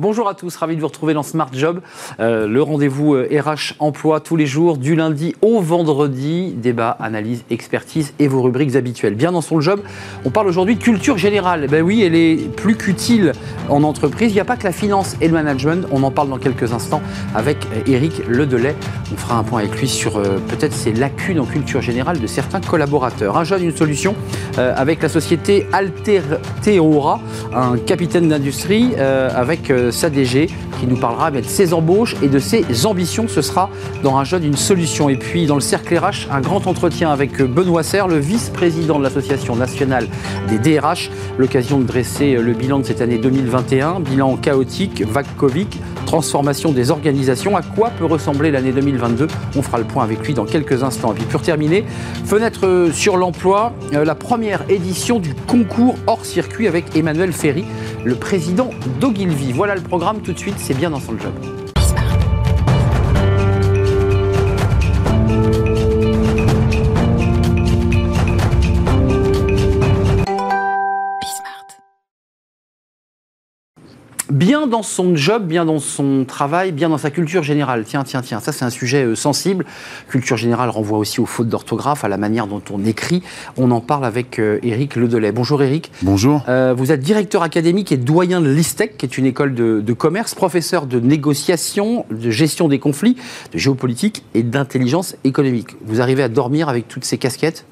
Bonjour à tous, ravi de vous retrouver dans Smart Job, euh, le rendez-vous RH euh, emploi tous les jours, du lundi au vendredi, débat, analyse, expertise et vos rubriques habituelles. Bien dans son job, on parle aujourd'hui de culture générale. Ben oui, elle est plus qu'utile en entreprise. Il n'y a pas que la finance et le management, on en parle dans quelques instants avec Eric Ledelay. On fera un point avec lui sur euh, peut-être ces lacunes en culture générale de certains collaborateurs. Un jeune, une solution avec la société Alterteora, un capitaine d'industrie avec sa DG qui nous parlera de ses embauches et de ses ambitions. Ce sera dans un jeune une solution. Et puis dans le cercle RH, un grand entretien avec Benoît Serre, le vice-président de l'Association nationale des DRH. L'occasion de dresser le bilan de cette année 2021, bilan chaotique, vague Covid, transformation des organisations. À quoi peut ressembler l'année 2022 On fera le point avec lui dans quelques instants. Et puis pour terminer, fenêtre sur l'emploi, euh, la première édition du concours hors circuit avec Emmanuel Ferry, le président d'Ogilvy. Voilà le programme tout de suite, c'est bien dans son job. Bien dans son job, bien dans son travail, bien dans sa culture générale. Tiens, tiens, tiens, ça c'est un sujet euh, sensible. Culture générale renvoie aussi aux fautes d'orthographe, à la manière dont on écrit. On en parle avec Eric euh, Ledelay. Bonjour Eric. Bonjour. Euh, vous êtes directeur académique et doyen de l'ISTEC, qui est une école de, de, commerce, professeur de négociation, de gestion des conflits, de géopolitique et d'intelligence économique. Vous arrivez à dormir avec toutes ces casquettes?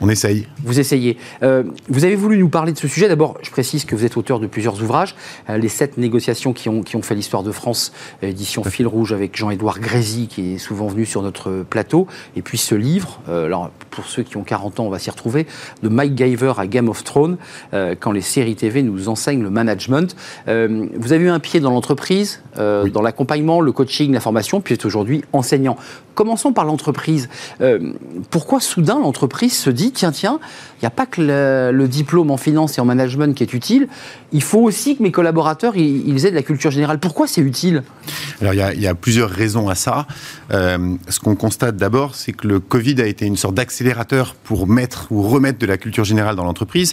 On essaye. Vous essayez. Euh, vous avez voulu nous parler de ce sujet. D'abord, je précise que vous êtes auteur de plusieurs ouvrages. Euh, les sept négociations qui ont, qui ont fait l'histoire de France, euh, édition Fil Rouge avec Jean-Édouard Grézy, qui est souvent venu sur notre plateau. Et puis ce livre, alors, pour ceux qui ont 40 ans, on va s'y retrouver, de Mike Giver à Game of Thrones, quand les séries TV nous enseignent le management. vous avez eu un pied dans l'entreprise, dans l'accompagnement, le coaching, la formation, puis êtes aujourd'hui enseignant. Commençons par l'entreprise. pourquoi soudain l'entreprise se dit, tiens, tiens, il n'y a pas que le, diplôme en finance et en management qui est utile, il faut aussi que mes collaborateurs, ils, aient de la culture générale. Pourquoi c'est utile? Alors, il y, a, plusieurs raisons à ça. Euh, ce qu'on constate d'abord, c'est que le Covid a été une sorte d'accélérateur pour mettre ou remettre de la culture générale dans l'entreprise,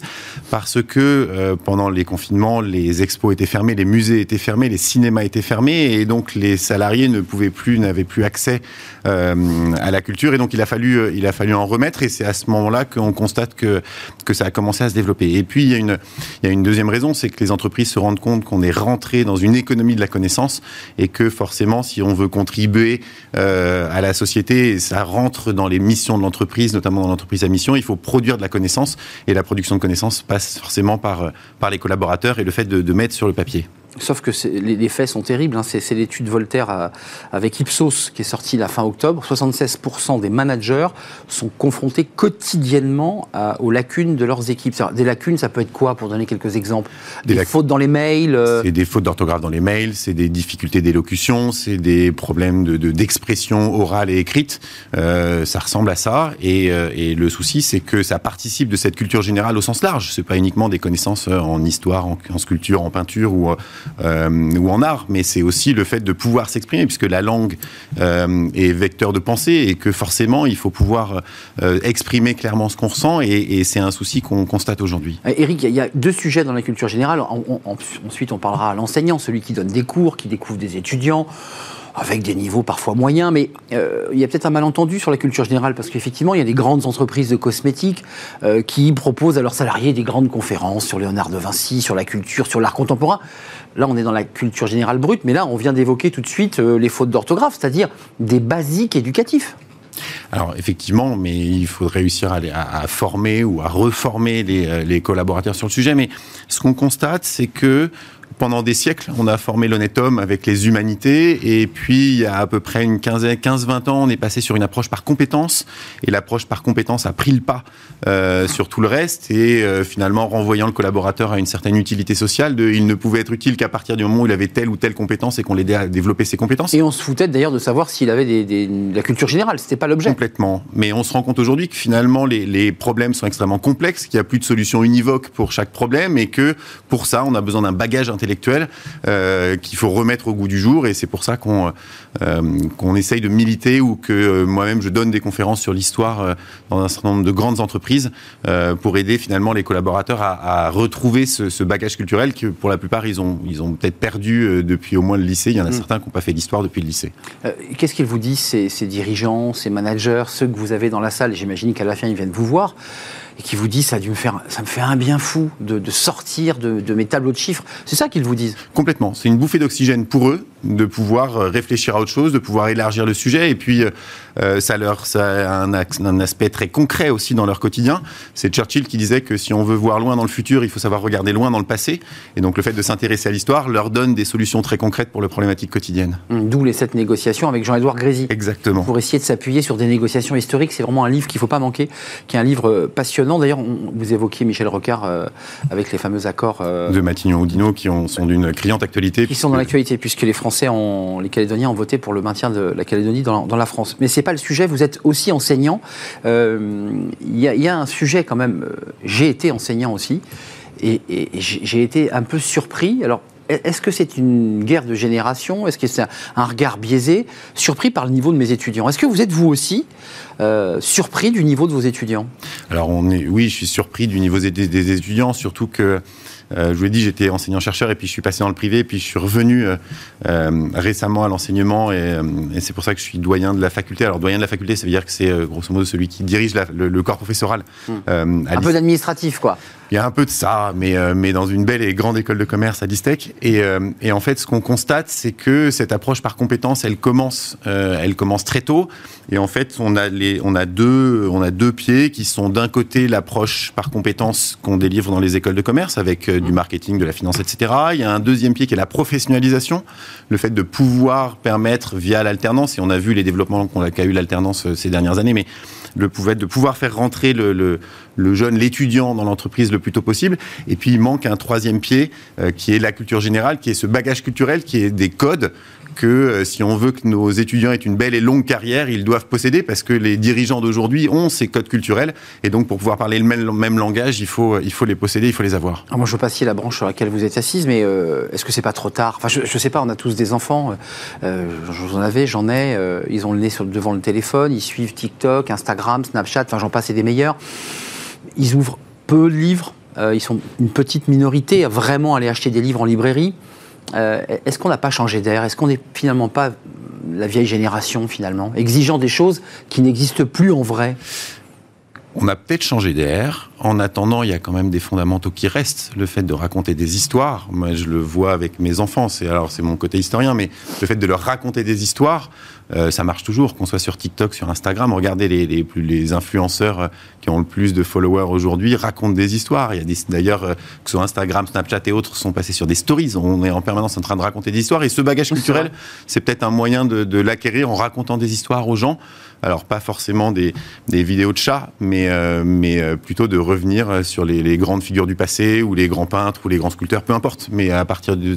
parce que euh, pendant les confinements, les expos étaient fermés, les musées étaient fermés, les cinémas étaient fermés, et donc les salariés ne pouvaient plus, n'avaient plus accès euh, à la culture, et donc il a fallu, il a fallu en remettre, et c'est à ce moment-là qu'on constate que que, ça a commencé à se développer. Et puis, il y a une, il y a une deuxième raison, c'est que les entreprises se rendent compte qu'on est rentré dans une économie de la connaissance et que forcément, si on veut contribuer euh, à la société, ça rentre dans les missions de l'entreprise, notamment dans l'entreprise à mission, il faut produire de la connaissance et la production de connaissances passe forcément par, par les collaborateurs et le fait de, de mettre sur le papier. Sauf que les, faits sont terribles. Hein. C'est l'étude Voltaire euh, avec Ipsos qui est sortie la fin octobre. 76% des managers sont confrontés quotidiennement aux lacunes de leurs équipes. Des lacunes, ça peut être quoi, pour donner quelques exemples? Des, fautes dans les mails euh C'est des fautes d'orthographe dans les mails, c'est des difficultés d'élocution, c'est des problèmes d'expression de, orale et écrite. Euh, ça ressemble à ça. Et, et le souci, c'est que ça participe de cette culture générale au sens large. C'est pas uniquement des connaissances en histoire, en, en sculpture, en peinture ou euh, ou en art, mais c'est aussi le fait de pouvoir s'exprimer, puisque la langue euh, est vecteur de pensée et que forcément il faut pouvoir euh, exprimer clairement ce qu'on ressent, et, c'est un souci qu'on constate aujourd'hui. Eric, il y a deux sujets dans la culture générale. ensuite, on parlera à l'enseignant, celui qui donne des cours, qui découvre des étudiants avec des niveaux parfois moyens, mais euh, il y a peut-être un malentendu sur la culture générale, parce qu'effectivement, il y a des grandes entreprises de cosmétiques euh, qui proposent à leurs salariés des grandes conférences sur Léonard de Vinci, sur la culture, sur l'art contemporain. Là, on est dans la culture générale brute, mais là, on vient d'évoquer tout de suite euh, les fautes d'orthographe, c'est-à-dire des basiques éducatifs. Alors effectivement, mais il faut réussir à, former ou à reformer les, les, collaborateurs sur le sujet. Mais ce qu'on constate, c'est que pendant des siècles, on a formé l'honnête homme avec les humanités, et puis il y a à peu près une 15-20 ans, on est passé sur une approche par compétence, et l'approche par compétence a pris le pas euh, sur tout le reste, et euh, finalement renvoyant le collaborateur à une certaine utilité sociale, de, il ne pouvait être utile qu'à partir du moment où il avait telle ou telle compétence et qu'on l'aidait à développer ses compétences. Et on se foutait d'ailleurs de savoir s'il avait des, la culture générale, c'était pas l'objet. Complètement, mais on se rend compte aujourd'hui que finalement les, les problèmes sont extrêmement complexes, qu'il n'y a plus de solution univoque pour chaque problème, et que pour ça on a besoin d'un bagage intellectuel intellectuelle qu'il faut remettre au goût du jour. Et c'est pour ça qu'on qu'on essaye de militer ou que moi-même je donne des conférences sur l'histoire dans un certain nombre de grandes entreprises pour aider finalement les collaborateurs à, retrouver ce, bagage culturel que pour la plupart ils ont, ils ont peut-être perdu depuis au moins le lycée. Il y en a mm. certains qui n'ont pas fait d'histoire depuis le lycée. Qu'est-ce qu'ils vous disent, ces, ces dirigeants, ces managers, ceux que vous avez dans la salle? J'imagine qu'à la fin ils viennent vous voir et qui vous disent ça, a dû me faire, ça me fait un bien fou de, sortir de, de, mes tableaux de chiffres. C'est ça qu'ils vous disent Complètement. C'est une bouffée d'oxygène pour eux de pouvoir euh, réfléchir à autre chose, de pouvoir élargir le sujet. Et puis, euh, euh, ça, leur, ça a un, un, aspect très concret aussi dans leur quotidien. C'est Churchill qui disait que si on veut voir loin dans le futur, il faut savoir regarder loin dans le passé. Et donc, le fait de s'intéresser à l'histoire leur donne des solutions très concrètes pour les problématiques quotidiennes. Hum, d'où les sept négociations avec Jean-Édouard Grézy. Exactement. Pour essayer de s'appuyer sur des négociations historiques. C'est vraiment un livre qu'il ne faut pas manquer, qui est un livre passionnant. D'ailleurs, vous évoquiez Michel Rocard avec les fameux accords. de Matignon-Oudinot qui ont, sont d'une criante actualité. Qui sont dans l'actualité, puisque les Français ont, les Calédoniens ont voté pour le maintien de la Calédonie dans, la France. Mais ce n'est pas le sujet, vous êtes aussi enseignant. Il euh, y, a un sujet quand même, euh, j'ai été enseignant aussi, et, j'ai été un peu surpris. Alors, est-ce que c'est une guerre de génération? Est-ce que c'est un, regard biaisé? Surpris par le niveau de mes étudiants. Est-ce que vous êtes vous aussi euh, surpris du niveau de vos étudiants? Alors on est, oui, je suis surpris du niveau des, des étudiants, surtout que euh, je vous l'ai dit, j'étais enseignant-chercheur et puis je suis passé dans le privé, et puis je suis revenu euh, euh, récemment à l'enseignement et, c'est pour ça que je suis doyen de la faculté. Alors doyen de la faculté, ça veut dire que c'est grosso modo celui qui dirige le, corps professoral. Hmm. un peu d'administratif, quoi. Il y a un peu de ça, mais, mais dans une belle et grande école de commerce à Distec. Et, et en fait, ce qu'on constate, c'est que cette approche par compétence, elle commence, elle commence très tôt. Et en fait, on a, les, on a, deux, on a deux pieds qui sont d'un côté l'approche par compétence qu'on délivre dans les écoles de commerce avec du marketing, de la finance, etc. Il y a un deuxième pied qui est la professionnalisation, le fait de pouvoir permettre via l'alternance, et on a vu les développements qu'a eu l'alternance euh, ces dernières années, mais le de pouvoir faire rentrer le, jeune, l'étudiant dans l'entreprise le plus tôt possible. Et puis il manque un troisième pied euh, qui est la culture générale, qui est ce bagage culturel, qui est des codes que euh, si on veut que nos étudiants aient une belle et longue carrière, ils doivent posséder parce que les dirigeants d'aujourd'hui ont ces codes culturels et donc pour pouvoir parler le même, langage, il faut, il faut les posséder, il faut les avoir. moi, je veux pas scier la branche sur laquelle vous êtes assise, mais euh, est-ce que c'est pas trop tard? Enfin, je, ne sais pas. On a tous des enfants. Euh, j'en avais, j'en ai. ils ont le nez sur, devant le téléphone. Ils suivent TikTok, Instagram, Snapchat. Enfin, j'en passe et des meilleurs. Ils ouvrent peu de livres. ils sont une petite minorité à vraiment aller acheter des livres en librairie. Euh, est-ce qu'on n'a pas changé d'air? Est-ce qu'on n'est finalement pas la vieille génération, finalement, exigeant des choses qui n'existent plus en vrai? On a peut-être changé d'air. En attendant, il y a quand même des fondamentaux qui restent. Le fait de raconter des histoires, moi je le vois avec mes enfants, c'est alors c'est mon côté historien, mais le fait de leur raconter des histoires, euh, ça marche toujours, qu'on soit sur TikTok, sur Instagram. Regardez les, les, les influenceurs euh, qui ont le plus de followers aujourd'hui racontent des histoires. Il y a d'ailleurs, euh, que ce soit Instagram, Snapchat et autres, sont passés sur des stories. On est en permanence en train de raconter des histoires. Et ce bagage culturel, c'est peut-être un moyen de, de l'acquérir en racontant des histoires aux gens. Alors pas forcément des, des vidéos de chats, mais, mais plutôt de revenir sur les, grandes figures du passé ou les grands peintres ou les grands sculpteurs, peu importe, mais à partir de,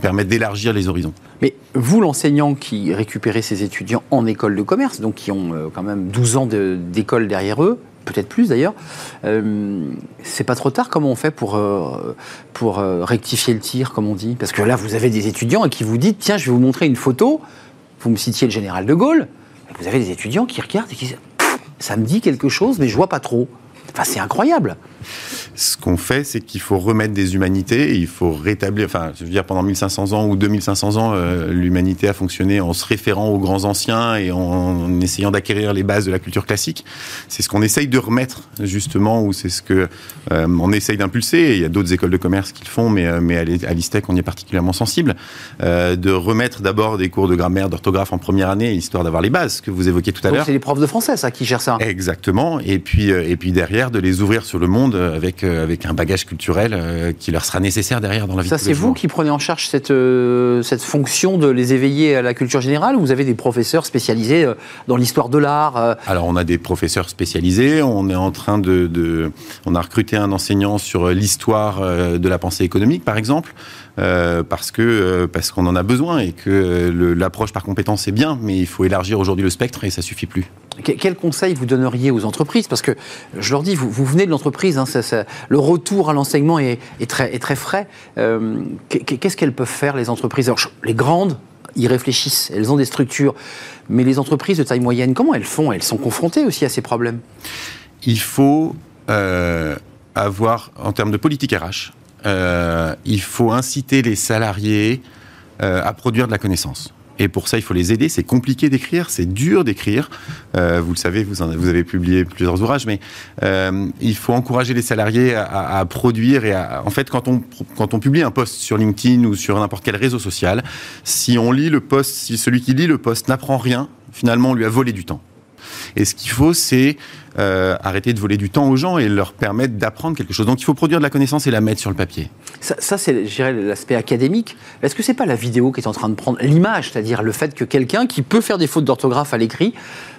permettre d'élargir les horizons. Mais vous, l'enseignant qui récupérez ces étudiants en école de commerce, donc qui ont euh, quand même 12 ans d'école derrière eux, peut-être plus d'ailleurs. Euh, c'est pas trop tard Comment on fait pour, euh, pour rectifier le tir, comme on dit? Parce que là, vous avez des étudiants qui vous disent tiens, je vais vous montrer une photo. Vous me citiez le général de Gaulle. Vous avez des étudiants qui regardent et qui disent ça me dit quelque chose, mais je vois pas trop. Enfin, c'est incroyable ce qu'on fait, c'est qu'il faut remettre des humanités et il faut rétablir. Enfin, je veux dire, pendant 1500 ans ou 2500 ans, euh, l'humanité a fonctionné en se référant aux grands anciens et en, essayant d'acquérir les bases de la culture classique. C'est ce qu'on essaye de remettre, justement, ou c'est ce que euh, on essaye d'impulser. Il y a d'autres écoles de commerce qui le font, mais, euh, mais à l'ISTEC, on y est particulièrement sensible. de remettre d'abord des cours de grammaire, d'orthographe en première année, histoire d'avoir les bases que vous évoquiez tout à l'heure. C'est les profs de français, ça, qui gèrent ça. Exactement. Et puis, et puis derrière, de les ouvrir sur le monde avec euh, avec un bagage culturel euh, qui leur sera nécessaire derrière dans la vie. Ça, c'est vous qui prenez en charge cette, euh, cette fonction de les éveiller à la culture générale ou vous avez des professeurs spécialisés dans l'histoire de l'art Alors, on a des professeurs spécialisés. On est en train de, on a recruté un enseignant sur l'histoire de la pensée économique, par exemple. Parce que parce qu'on en a besoin et que l'approche par compétence est bien, mais il faut élargir aujourd'hui le spectre et ça suffit plus. Quel conseil vous donneriez aux entreprises? Parce que je leur dis, vous, vous venez de l'entreprise, hein, le retour à l'enseignement est, très, est, très, frais. Euh, qu'est-ce qu'elles peuvent faire, les entreprises? Alors, Les grandes, ils réfléchissent, elles ont des structures. Mais les entreprises de taille moyenne, comment elles font? Elles sont confrontées aussi à ces problèmes. Il faut euh, avoir, en termes de politique RH, euh, il faut inciter les salariés euh, à produire de la connaissance. Et pour ça, il faut les aider. C'est compliqué d'écrire, c'est dur d'écrire. Euh, vous le savez, vous, avez publié plusieurs ouvrages, mais il faut encourager les salariés à, produire. Et en fait, quand on, quand on publie un post sur LinkedIn ou sur n'importe quel réseau social, si on lit le post, si celui qui lit le post n'apprend rien, finalement, on lui a volé du temps. Et ce qu'il faut, c'est euh, arrêter de voler du temps aux gens et leur permettre d'apprendre quelque chose. Donc il faut produire de la connaissance et la mettre sur le papier. Ça, ça c'est, l'aspect académique. Est-ce que c'est pas la vidéo qui est en train de prendre l'image, c'est-à-dire le fait que quelqu'un qui peut faire des fautes d'orthographe à l'écrit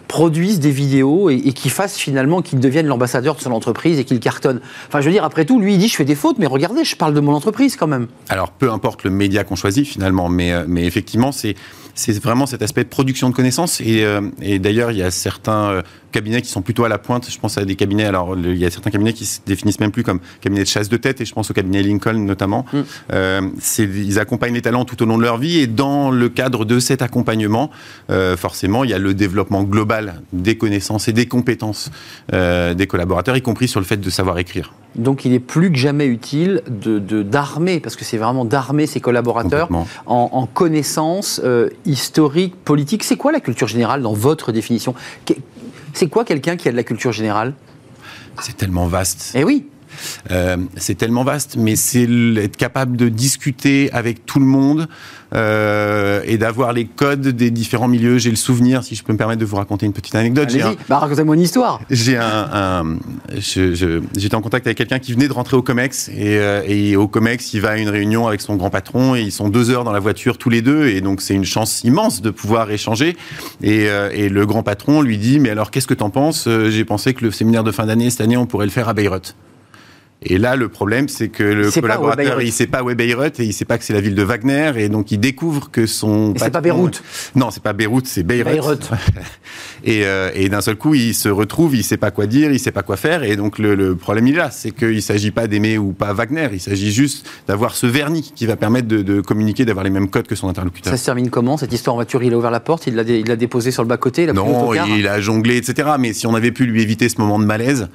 produise des vidéos et, et qui fasse finalement qu'il devienne l'ambassadeur de son entreprise et qu'il cartonne? Enfin, je veux dire, après tout, lui, il dit je fais des fautes, mais regardez, je parle de mon entreprise quand même. Alors, peu importe le média qu'on choisit finalement, mais, euh, mais effectivement, c'est c'est vraiment cet aspect de production de connaissances. Et, euh, et d'ailleurs, il y a certains cabinets qui sont plutôt à la pointe. Je pense à des cabinets, alors il y a certains cabinets qui se définissent même plus comme cabinets de chasse de tête, et je pense au cabinet Lincoln notamment. Mm. Euh, ils accompagnent les talents tout au long de leur vie, et dans le cadre de cet accompagnement, euh, forcément, il y a le développement global des connaissances et des compétences euh, des collaborateurs, y compris sur le fait de savoir écrire. Donc il est plus que jamais utile d'armer, de, d'armer parce que c'est vraiment d'armer ses collaborateurs en, en, connaissances historiques, politiques. C'est quoi la culture générale dans votre définition? C'est quoi quelqu'un qui a de la culture générale? C'est tellement vaste. Eh oui. Euh, c'est tellement vaste, mais c'est être capable de discuter avec tout le monde euh, et d'avoir les codes des différents milieux. J'ai le souvenir, si je peux me permettre de vous raconter une petite anecdote. Allez-y, bah, racontez-moi une histoire. J'ai un, j'étais en contact avec quelqu'un qui venait de rentrer au Comex et, euh, et, au Comex, il va à une réunion avec son grand patron et ils sont deux heures dans la voiture tous les deux et donc c'est une chance immense de pouvoir échanger. Et, et le grand patron lui dit, mais alors qu'est-ce que t'en penses? J'ai pensé que le séminaire de fin d'année cette année, on pourrait le faire à Beyrouth. Et là, le problème, c'est que le collaborateur, il sait pas où est Beyrouth et il sait pas que c'est la ville de Wagner et donc il découvre que son. C'est pas Beyrouth. Non, c'est pas Beyrouth, c'est Beyrouth. Beyrouth. et, euh, et d'un seul coup, il se retrouve, il sait pas quoi dire, il sait pas quoi faire et donc le, le problème il est là, c'est qu'il s'agit pas d'aimer ou pas Wagner, il s'agit juste d'avoir ce vernis qui va permettre de, de communiquer, d'avoir les mêmes codes que son interlocuteur. Ça se termine comment cette histoire en voiture? Il a ouvert la porte, il l'a déposé sur le bas côté, il a non, il a jonglé, etc. Mais si on avait pu lui éviter ce moment de malaise,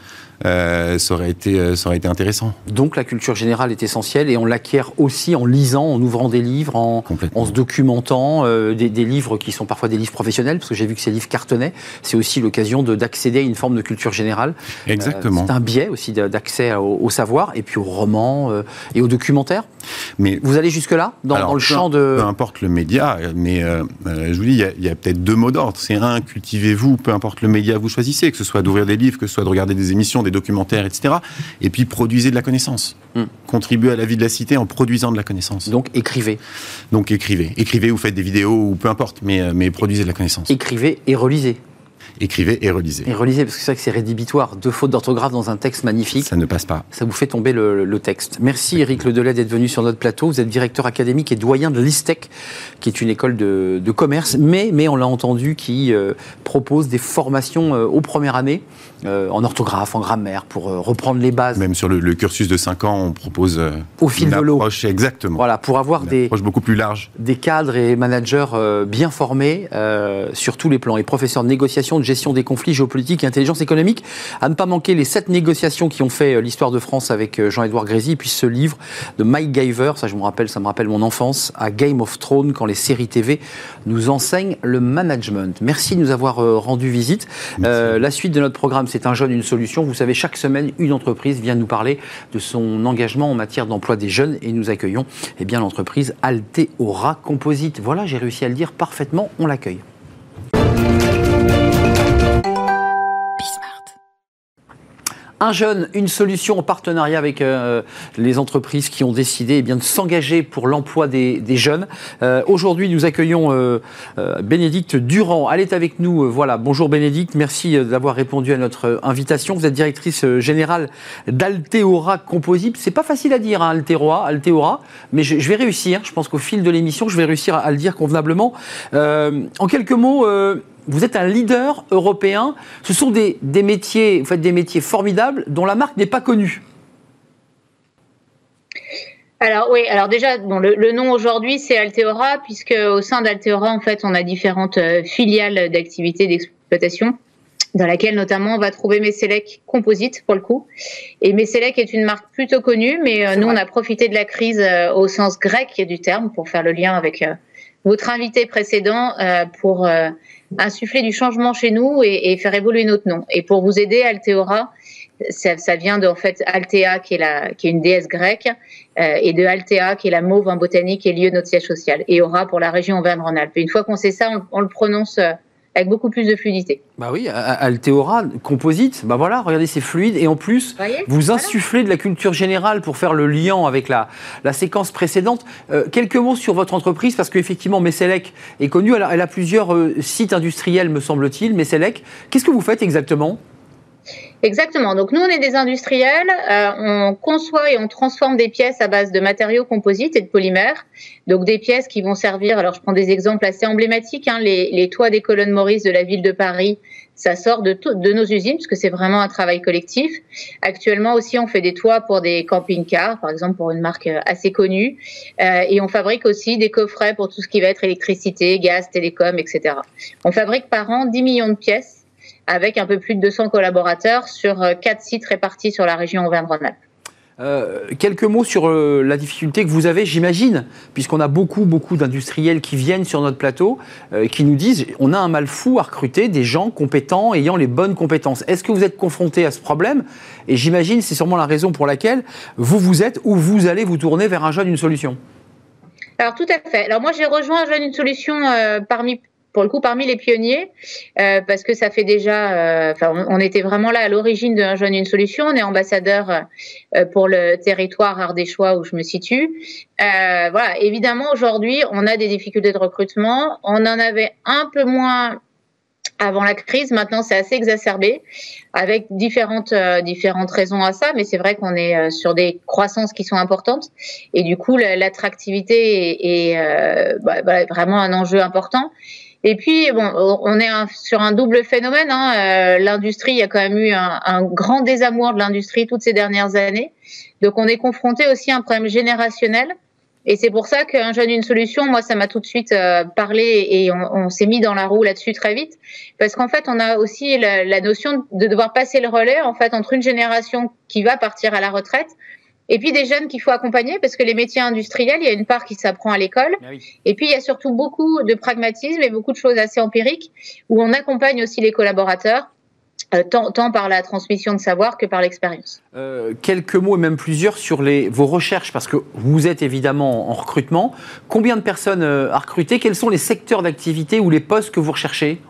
euh, ça, aurait été, euh, ça aurait été intéressant. Donc la culture générale est essentielle et on l'acquiert aussi en lisant, en ouvrant des livres, en, en se documentant, euh, des, livres qui sont parfois des livres professionnels, parce que j'ai vu que ces livres cartonnaient. C'est aussi l'occasion d'accéder à une forme de culture générale. Exactement. c'est un biais aussi d'accès au, savoir et puis aux romans et aux documentaires. Mais vous allez jusque-là dans, le champ de... Peu importe le média, mais je vous dis, il y a, a peut-être deux mots d'ordre. C'est un, cultivez-vous, peu importe le média que vous choisissez, que ce soit d'ouvrir des livres, que ce soit de regarder des émissions, des documentaires, etc. Et puis produisez de la connaissance. Hmm. Contribuez à la vie de la cité en produisant de la connaissance. Donc écrivez. Donc écrivez. Écrivez ou faites des vidéos ou peu importe, mais, euh, mais produisez de la connaissance. Écrivez et relisez écrivez et relisez. Et relisez, parce que c'est vrai que c'est rédhibitoire. Deux fautes d'orthographe dans un texte magnifique. Ça ne passe pas. Ça vous fait tomber le, texte. Merci Eric Ledelay d'être venu sur notre plateau. Vous êtes directeur académique et doyen de l'ISTEC, qui est une école de, commerce, mais, mais on l'a entendu, qui euh, propose des formations euh, aux premières années, euh, en orthographe, en grammaire, pour reprendre les bases. Même sur le, cursus de 5 ans, on propose Au fil une de l'eau. approche, exactement. Voilà, pour avoir des, approche beaucoup plus large. des cadres et managers bien formés sur tous les plans, et professeurs de négociation, de gestion des conflits géopolitique et intelligence économique. À ne pas manquer les sept négociations qui ont fait euh, l'histoire de France avec euh, Jean-Édouard Grézy, et puis ce livre de Mike Giver, ça je me rappelle, ça me rappelle mon enfance, à Game of Thrones, quand les séries TV nous enseignent le management. Merci de nous avoir euh, rendu visite. la suite de notre programme, c'est un jeune, une solution. Vous savez, chaque semaine, une entreprise vient nous parler de son engagement en matière d'emploi des jeunes et nous accueillons eh l'entreprise Alteora Composite. Voilà, j'ai réussi à le dire parfaitement, on l'accueille. Un jeune, une solution en partenariat avec euh, les entreprises qui ont décidé eh bien, de s'engager pour l'emploi des, jeunes. Euh, aujourd'hui, nous accueillons euh, Bénédicte Durand. Elle est avec nous. voilà. Bonjour Bénédicte, merci d'avoir répondu à notre invitation. Vous êtes directrice générale d'Alteora Composite. C'est pas facile à dire, hein, Alteora, Alteora, mais je, vais réussir. Je pense qu'au fil de l'émission, je vais réussir à, à, le dire convenablement. en quelques mots, vous êtes un leader européen. Ce sont des, métiers, vous faites des métiers formidables dont la marque n'est pas connue. Alors oui, alors déjà, bon, le, nom aujourd'hui c'est Alteora, puisque au sein d'Alteora, en fait, on a différentes euh, filiales d'activités d'exploitation dans laquelle notamment on va trouver Messelec Composite pour le coup. Et Messelec est une marque plutôt connue, mais euh, nous on a profité de la crise euh, au sens grec du terme pour faire le lien avec euh, votre invité précédent pour insuffler du changement chez nous et, faire évoluer notre nom. Et pour vous aider, Alteora, ça, vient de en fait Altea qui est la qui est une déesse grecque et de Altea qui est la mauve en botanique et lieu de notre siège social. Et Aura pour la région Auvergne-Rhône-Alpes. Une fois qu'on sait ça, on le prononce avec beaucoup plus de fluidité. Bah oui, Alteora, composite, bah voilà, regardez, c'est fluide. Et en plus, vous insufflez de la culture générale pour faire le lien avec la, la séquence précédente. Euh, quelques mots sur votre entreprise, parce qu'effectivement, Messelec est connue. Elle, elle a, plusieurs euh, sites industriels, me semble-t-il. Messelec, qu'est-ce que vous faites exactement? Exactement. Donc nous, on est des industriels. Euh, on conçoit et on transforme des pièces à base de matériaux composites et de polymères. Donc des pièces qui vont servir. Alors je prends des exemples assez emblématiques. Hein, les, toits des colonnes Maurice de la ville de Paris. Ça sort de, nos usines parce que c'est vraiment un travail collectif. Actuellement aussi, on fait des toits pour des camping-cars, par exemple pour une marque assez connue. Euh, et on fabrique aussi des coffrets pour tout ce qui va être électricité, gaz, télécom, etc. On fabrique par an 10 millions de pièces avec un peu plus de 200 collaborateurs sur euh, quatre sites répartis sur la région Auvergne-Rhône-Alpes. Euh, quelques mots sur euh, la difficulté que vous avez, j'imagine, puisqu'on a beaucoup, beaucoup d'industriels qui viennent sur notre plateau, qui nous disent on a un mal fou à recruter des gens compétents, ayant les bonnes compétences. Est-ce que vous êtes confronté à ce problème? Et j'imagine, c'est sûrement la raison pour laquelle vous vous êtes ou vous allez vous tourner vers un jeune une solution. Alors tout à fait. Alors moi j'ai rejoint un jeune une solution parmi pour le coup parmi les pionniers euh, parce que ça fait déjà, euh, enfin on, était vraiment là à l'origine d'un jeune une solution. On est ambassadeur euh, pour le territoire ardéchois où je me situe. voilà, évidemment aujourd'hui on a des difficultés de recrutement. On en avait un peu moins avant la crise. Maintenant, c'est assez exacerbé avec différentes différentes raisons à ça, mais c'est vrai qu'on est sur des croissances qui sont importantes et du coup l'attractivité est, bah, bah, vraiment un enjeu important. Et puis, bon, on est sur un double phénomène. Hein. Euh, l'industrie, il y a quand même eu un, grand désamour de l'industrie toutes ces dernières années. Donc, on est confronté aussi à un problème générationnel. Et c'est pour ça qu'un jeune une solution, moi, ça m'a tout de suite euh, parlé et on, s'est mis dans la roue là-dessus très vite, parce qu'en fait, on a aussi la, la, notion de devoir passer le relais en fait entre une génération qui va partir à la retraite et puis des jeunes qu'il faut accompagner parce que les métiers industriels, il y a une part qui s'apprend à l'école. Ah et puis il y a surtout beaucoup de pragmatisme et beaucoup de choses assez empiriques où on accompagne aussi les collaborateurs. Euh, tant, tant, par la transmission de savoir que par l'expérience. Euh, quelques mots et même plusieurs sur les, vos recherches, parce que vous êtes évidemment en recrutement. Combien de personnes euh, à recruter? Quels sont les secteurs d'activité ou les postes que vous recherchez?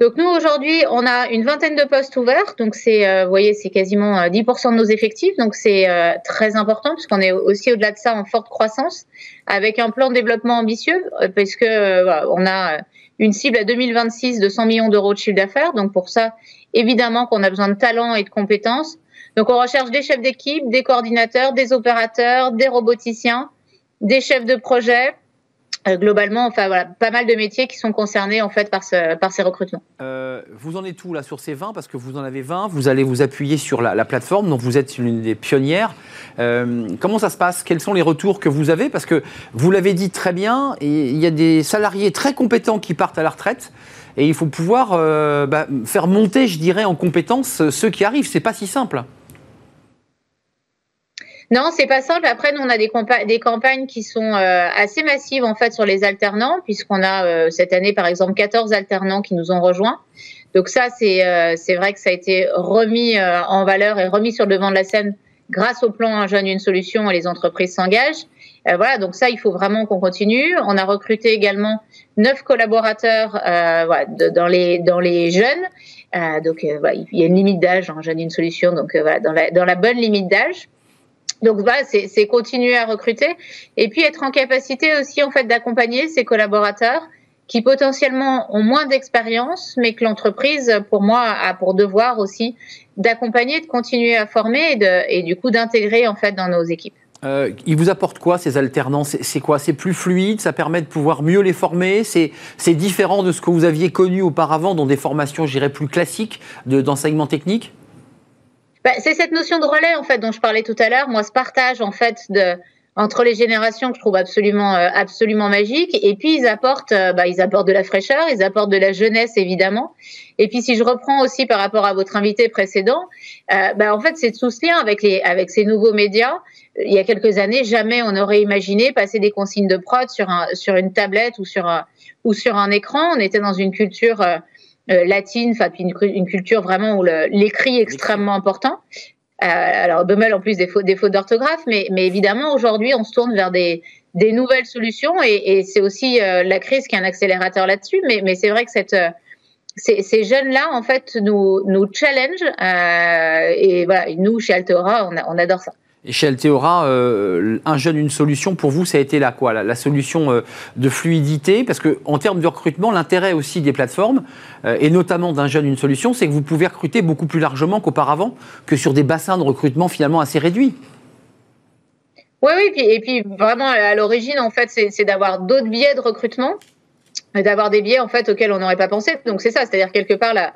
Donc nous aujourd'hui, on a une vingtaine de postes ouverts, donc c'est, euh, vous voyez, c'est quasiment 10% euh, de nos effectifs, donc c'est euh, très important puisqu'on est aussi au-delà de ça en forte croissance, avec un plan de développement ambitieux, parce que on a une cible à 2026 de 100 millions d'euros de chiffre d'affaires, donc pour ça, évidemment qu'on a besoin de talents et de compétences. Donc on recherche des chefs d'équipe, des coordinateurs, des opérateurs, des roboticiens, des chefs de projet, euh, globalement, enfin voilà, pas mal de métiers qui sont concernés en fait par, ce, par ces recrutements. Euh, vous en êtes où là sur ces 20 Parce que vous en avez 20, vous allez vous appuyer sur la, plateforme, donc vous êtes une des pionnières. Euh, comment ça se passe? Quels sont les retours que vous avez? Parce que vous l'avez dit très bien, il y a des salariés très compétents qui partent à la retraite. Et il faut pouvoir bah, faire monter, je dirais, en compétences ceux qui arrivent. C'est pas si simple. Non, c'est pas simple. Après, nous, on a des, des campagnes qui sont euh, assez massives en fait sur les alternants, puisqu'on a euh, cette année, par exemple, 14 alternants qui nous ont rejoints. Donc ça, c'est euh, c'est vrai que ça a été remis en valeur et remis sur le devant de la scène grâce au plan Un jeune une solution et les entreprises s'engagent. voilà, donc ça, il faut vraiment qu'on continue. On a recruté également neuf collaborateurs voilà, dans les dans les jeunes. donc voilà, il y a une limite d'âge, Un jeune une solution. Donc voilà, dans la dans la bonne limite d'âge. Donc voilà, c'est continuer à recruter et puis être en capacité aussi en fait d'accompagner ses collaborateurs qui potentiellement ont moins d'expérience, mais que l'entreprise, pour moi, a pour devoir aussi d'accompagner, de continuer à former et du coup d'intégrer en fait dans nos équipes. Euh, il vous apporte quoi ces alternances C'est quoi? C'est plus fluide? Ça permet de pouvoir mieux les former? C'est différent de ce que vous aviez connu auparavant dans des formations, j'irais, plus classiques d'enseignement technique? Bah, C'est cette notion de relais en fait dont je parlais tout à l'heure. Moi, ce partage en fait de entre les générations que je trouve absolument euh, absolument magique. Et puis ils apportent euh, bah, ils apportent de la fraîcheur ils apportent de la jeunesse évidemment. Et puis si je reprends aussi par rapport à votre invité précédent euh, bah, en fait c'est tout ce lien avec les avec ces nouveaux médias. Il y a quelques années jamais on aurait imaginé passer des consignes de prod sur un sur une tablette ou sur un ou sur un écran. On était dans une culture euh, latine, enfin une, une, culture vraiment où l'écrit est extrêmement important. Euh, alors Bummel en plus des fautes des fautes d'orthographe, mais, mais évidemment aujourd'hui on se tourne vers des, des nouvelles solutions et, et c'est aussi euh, la crise qui est un accélérateur là-dessus. Mais, mais c'est vrai que cette euh, ces, ces jeunes-là, en fait, nous, nous challenge. Euh, et voilà, nous, chez Alteora, on, on adore ça. Et chez Alteora, euh, un jeune, une solution, pour vous, ça a été là quoi? La, solution euh, de fluidité? Parce qu'en termes de recrutement, l'intérêt aussi des plateformes, euh, et notamment d'un jeune, une solution, c'est que vous pouvez recruter beaucoup plus largement qu'auparavant, que sur des bassins de recrutement finalement assez réduits. Oui, oui, et puis vraiment à l'origine, en fait, c'est d'avoir d'autres biais de recrutement, d'avoir des biais en fait auxquels on n'aurait pas pensé. Donc c'est ça, c'est-à-dire quelque part la,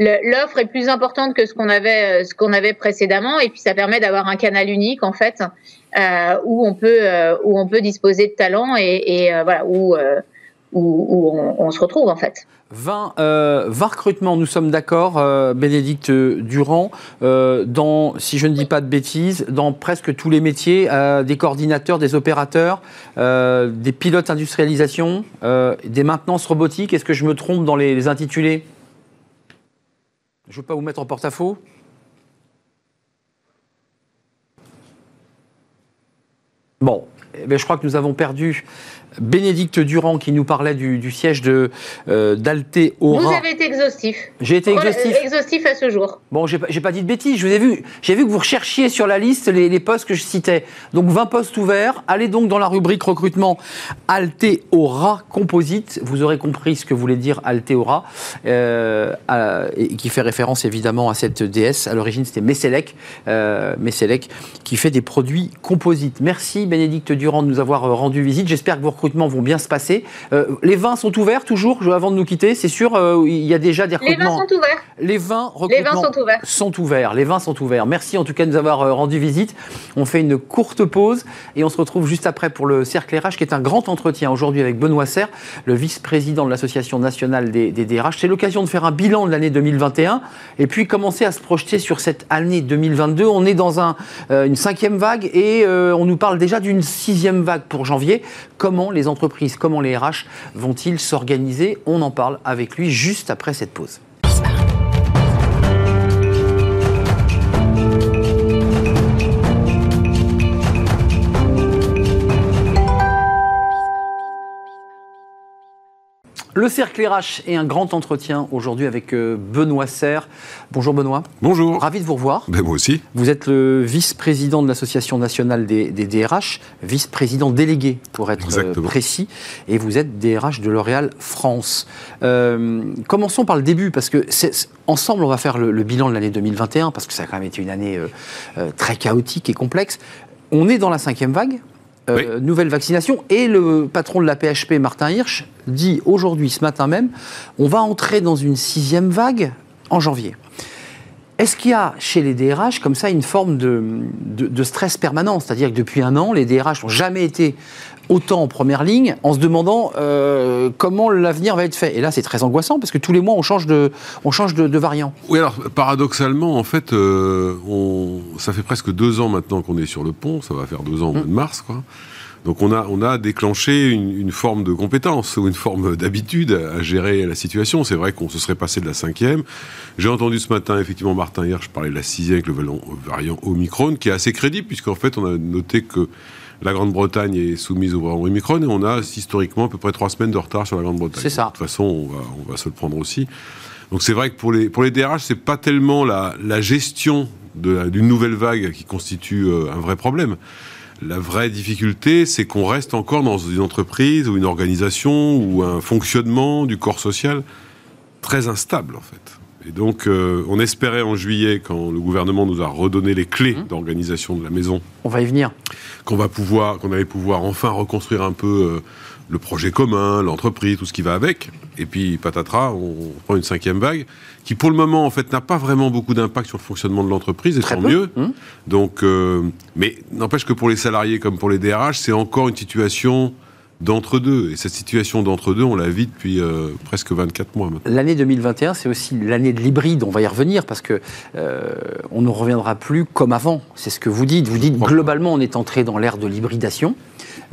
l'offre est plus importante que ce qu'on avait euh, ce qu'on avait précédemment et puis ça permet d'avoir un canal unique en fait euh, où on peut euh, où on peut disposer de talents et, voilà où où, on, se retrouve en fait. 20, 20 recrutements, nous sommes d'accord, Bénédicte Durand, dans, si je ne dis pas de bêtises, dans presque tous les métiers, des coordinateurs, des opérateurs, des pilotes industrialisation, des maintenances robotiques. Est-ce que je me trompe dans les intitulés? Je ne veux pas vous mettre en porte-à-faux. Bon, eh bien, je crois que nous avons perdu Bénédicte Durand qui nous parlait du, siège de euh, Aura. Vous avez été exhaustif. J'ai été exhaustif. exhaustif à ce jour. Bon, j'ai pas, pas dit de bêtises. Je vous ai vu. J'ai vu que vous recherchiez sur la liste les, postes que je citais. Donc 20 postes ouverts. Allez donc dans la rubrique recrutement Alteora Composite. Vous aurez compris ce que voulait dire Alteora, euh, et qui fait référence évidemment à cette déesse. À l'origine, c'était Messelec, euh, Messelec, qui fait des produits composites. Merci Bénédicte Durand de nous avoir euh, rendu visite. J'espère que vos recrutements vont bien se passer. Euh, les vins sont ouverts toujours, avant de nous quitter, c'est sûr, euh, il y a déjà des recrutements. Les vins sont ouverts. Les vins, les vins sont ouverts. Sont ouverts. Les vins sont ouverts. Merci en tout cas de nous avoir rendu visite. On fait une courte pause et on se retrouve juste après pour le Cercle RH qui est un grand entretien aujourd'hui avec Benoît Serre, le vice-président de l'Association nationale des, des DRH. C'est l'occasion de faire un bilan de l'année 2021 et puis commencer à se projeter sur cette année 2022. On est dans un, une cinquième vague et on nous parle déjà d'une sixième vague pour janvier. Comment les entreprises, comment les RH vont-ils s'organiser? On en parle avec lui juste après cette pause. Le cercle RH est un grand entretien aujourd'hui avec euh, Benoît Serre. Bonjour Benoît. Bonjour. Ravi de vous revoir. Ben moi aussi. Vous êtes le vice-président de l'Association nationale des, DRH, vice-président délégué pour être euh, précis, et vous êtes DRH de L'Oréal France. Euh, commençons par le début, parce que ensemble on va faire le, bilan de l'année 2021, parce que ça a quand même été une année très chaotique et complexe. On est dans la cinquième vague, euh, nouvelle vaccination. Et le patron de la PHP, Martin Hirsch, dit aujourd'hui, ce matin même, on va entrer dans une sixième vague en janvier. Est-ce qu'il y a chez les DRH comme ça une forme de, de stress permanent? C'est-à-dire que depuis un an, les DRH n'ont jamais été autant en première ligne en se demandant euh, comment l'avenir va être fait. Et là, c'est très angoissant parce que tous les mois, on change de, on change de, variant. Oui, alors paradoxalement, en fait, euh, ça fait presque deux ans maintenant qu'on est sur le pont. Ça va faire deux ans au de mars, quoi. Donc on a, on a déclenché une, une forme de compétence ou une forme d'habitude à gérer la situation. C'est vrai qu'on se serait passé de la cinquième. J'ai entendu ce matin effectivement Martin Hirsch parler de la sixième avec le variant Omicron, qui est assez crédible puisqu'en fait on a noté que la Grande-Bretagne est soumise au variant Omicron et on a historiquement à peu près trois semaines de retard sur la Grande-Bretagne. C'est ça. De toute façon, on va, on va se le prendre aussi. Donc c'est vrai que pour les, pour les DRH, c'est pas tellement la, la gestion d'une nouvelle vague qui constitue euh, un vrai problème. La vraie difficulté, c'est qu'on reste encore dans une entreprise ou une organisation ou un fonctionnement du corps social très instable en fait. Et donc, euh, on espérait en juillet, quand le gouvernement nous a redonné les clés Mmh. d'organisation de la maison, On va y venir. qu'on va pouvoir, qu'on allait pouvoir enfin reconstruire un peu euh, le projet commun, l'entreprise, tout ce qui va avec. Et puis, patatras, on prend une cinquième vague, qui pour le moment, en fait, n'a pas vraiment beaucoup d'impact sur le fonctionnement de l'entreprise, et Très tant peu. mieux. Hum. Donc, euh, mais n'empêche que pour les salariés comme pour les DRH, c'est encore une situation d'entre-deux. Et cette situation d'entre-deux, on la vit depuis euh, presque 24 mois maintenant. L'année 2021, c'est aussi l'année de l'hybride. On va y revenir parce que euh, on ne reviendra plus comme avant. C'est ce que vous dites. Vous dites globalement, on est entré dans l'ère de l'hybridation.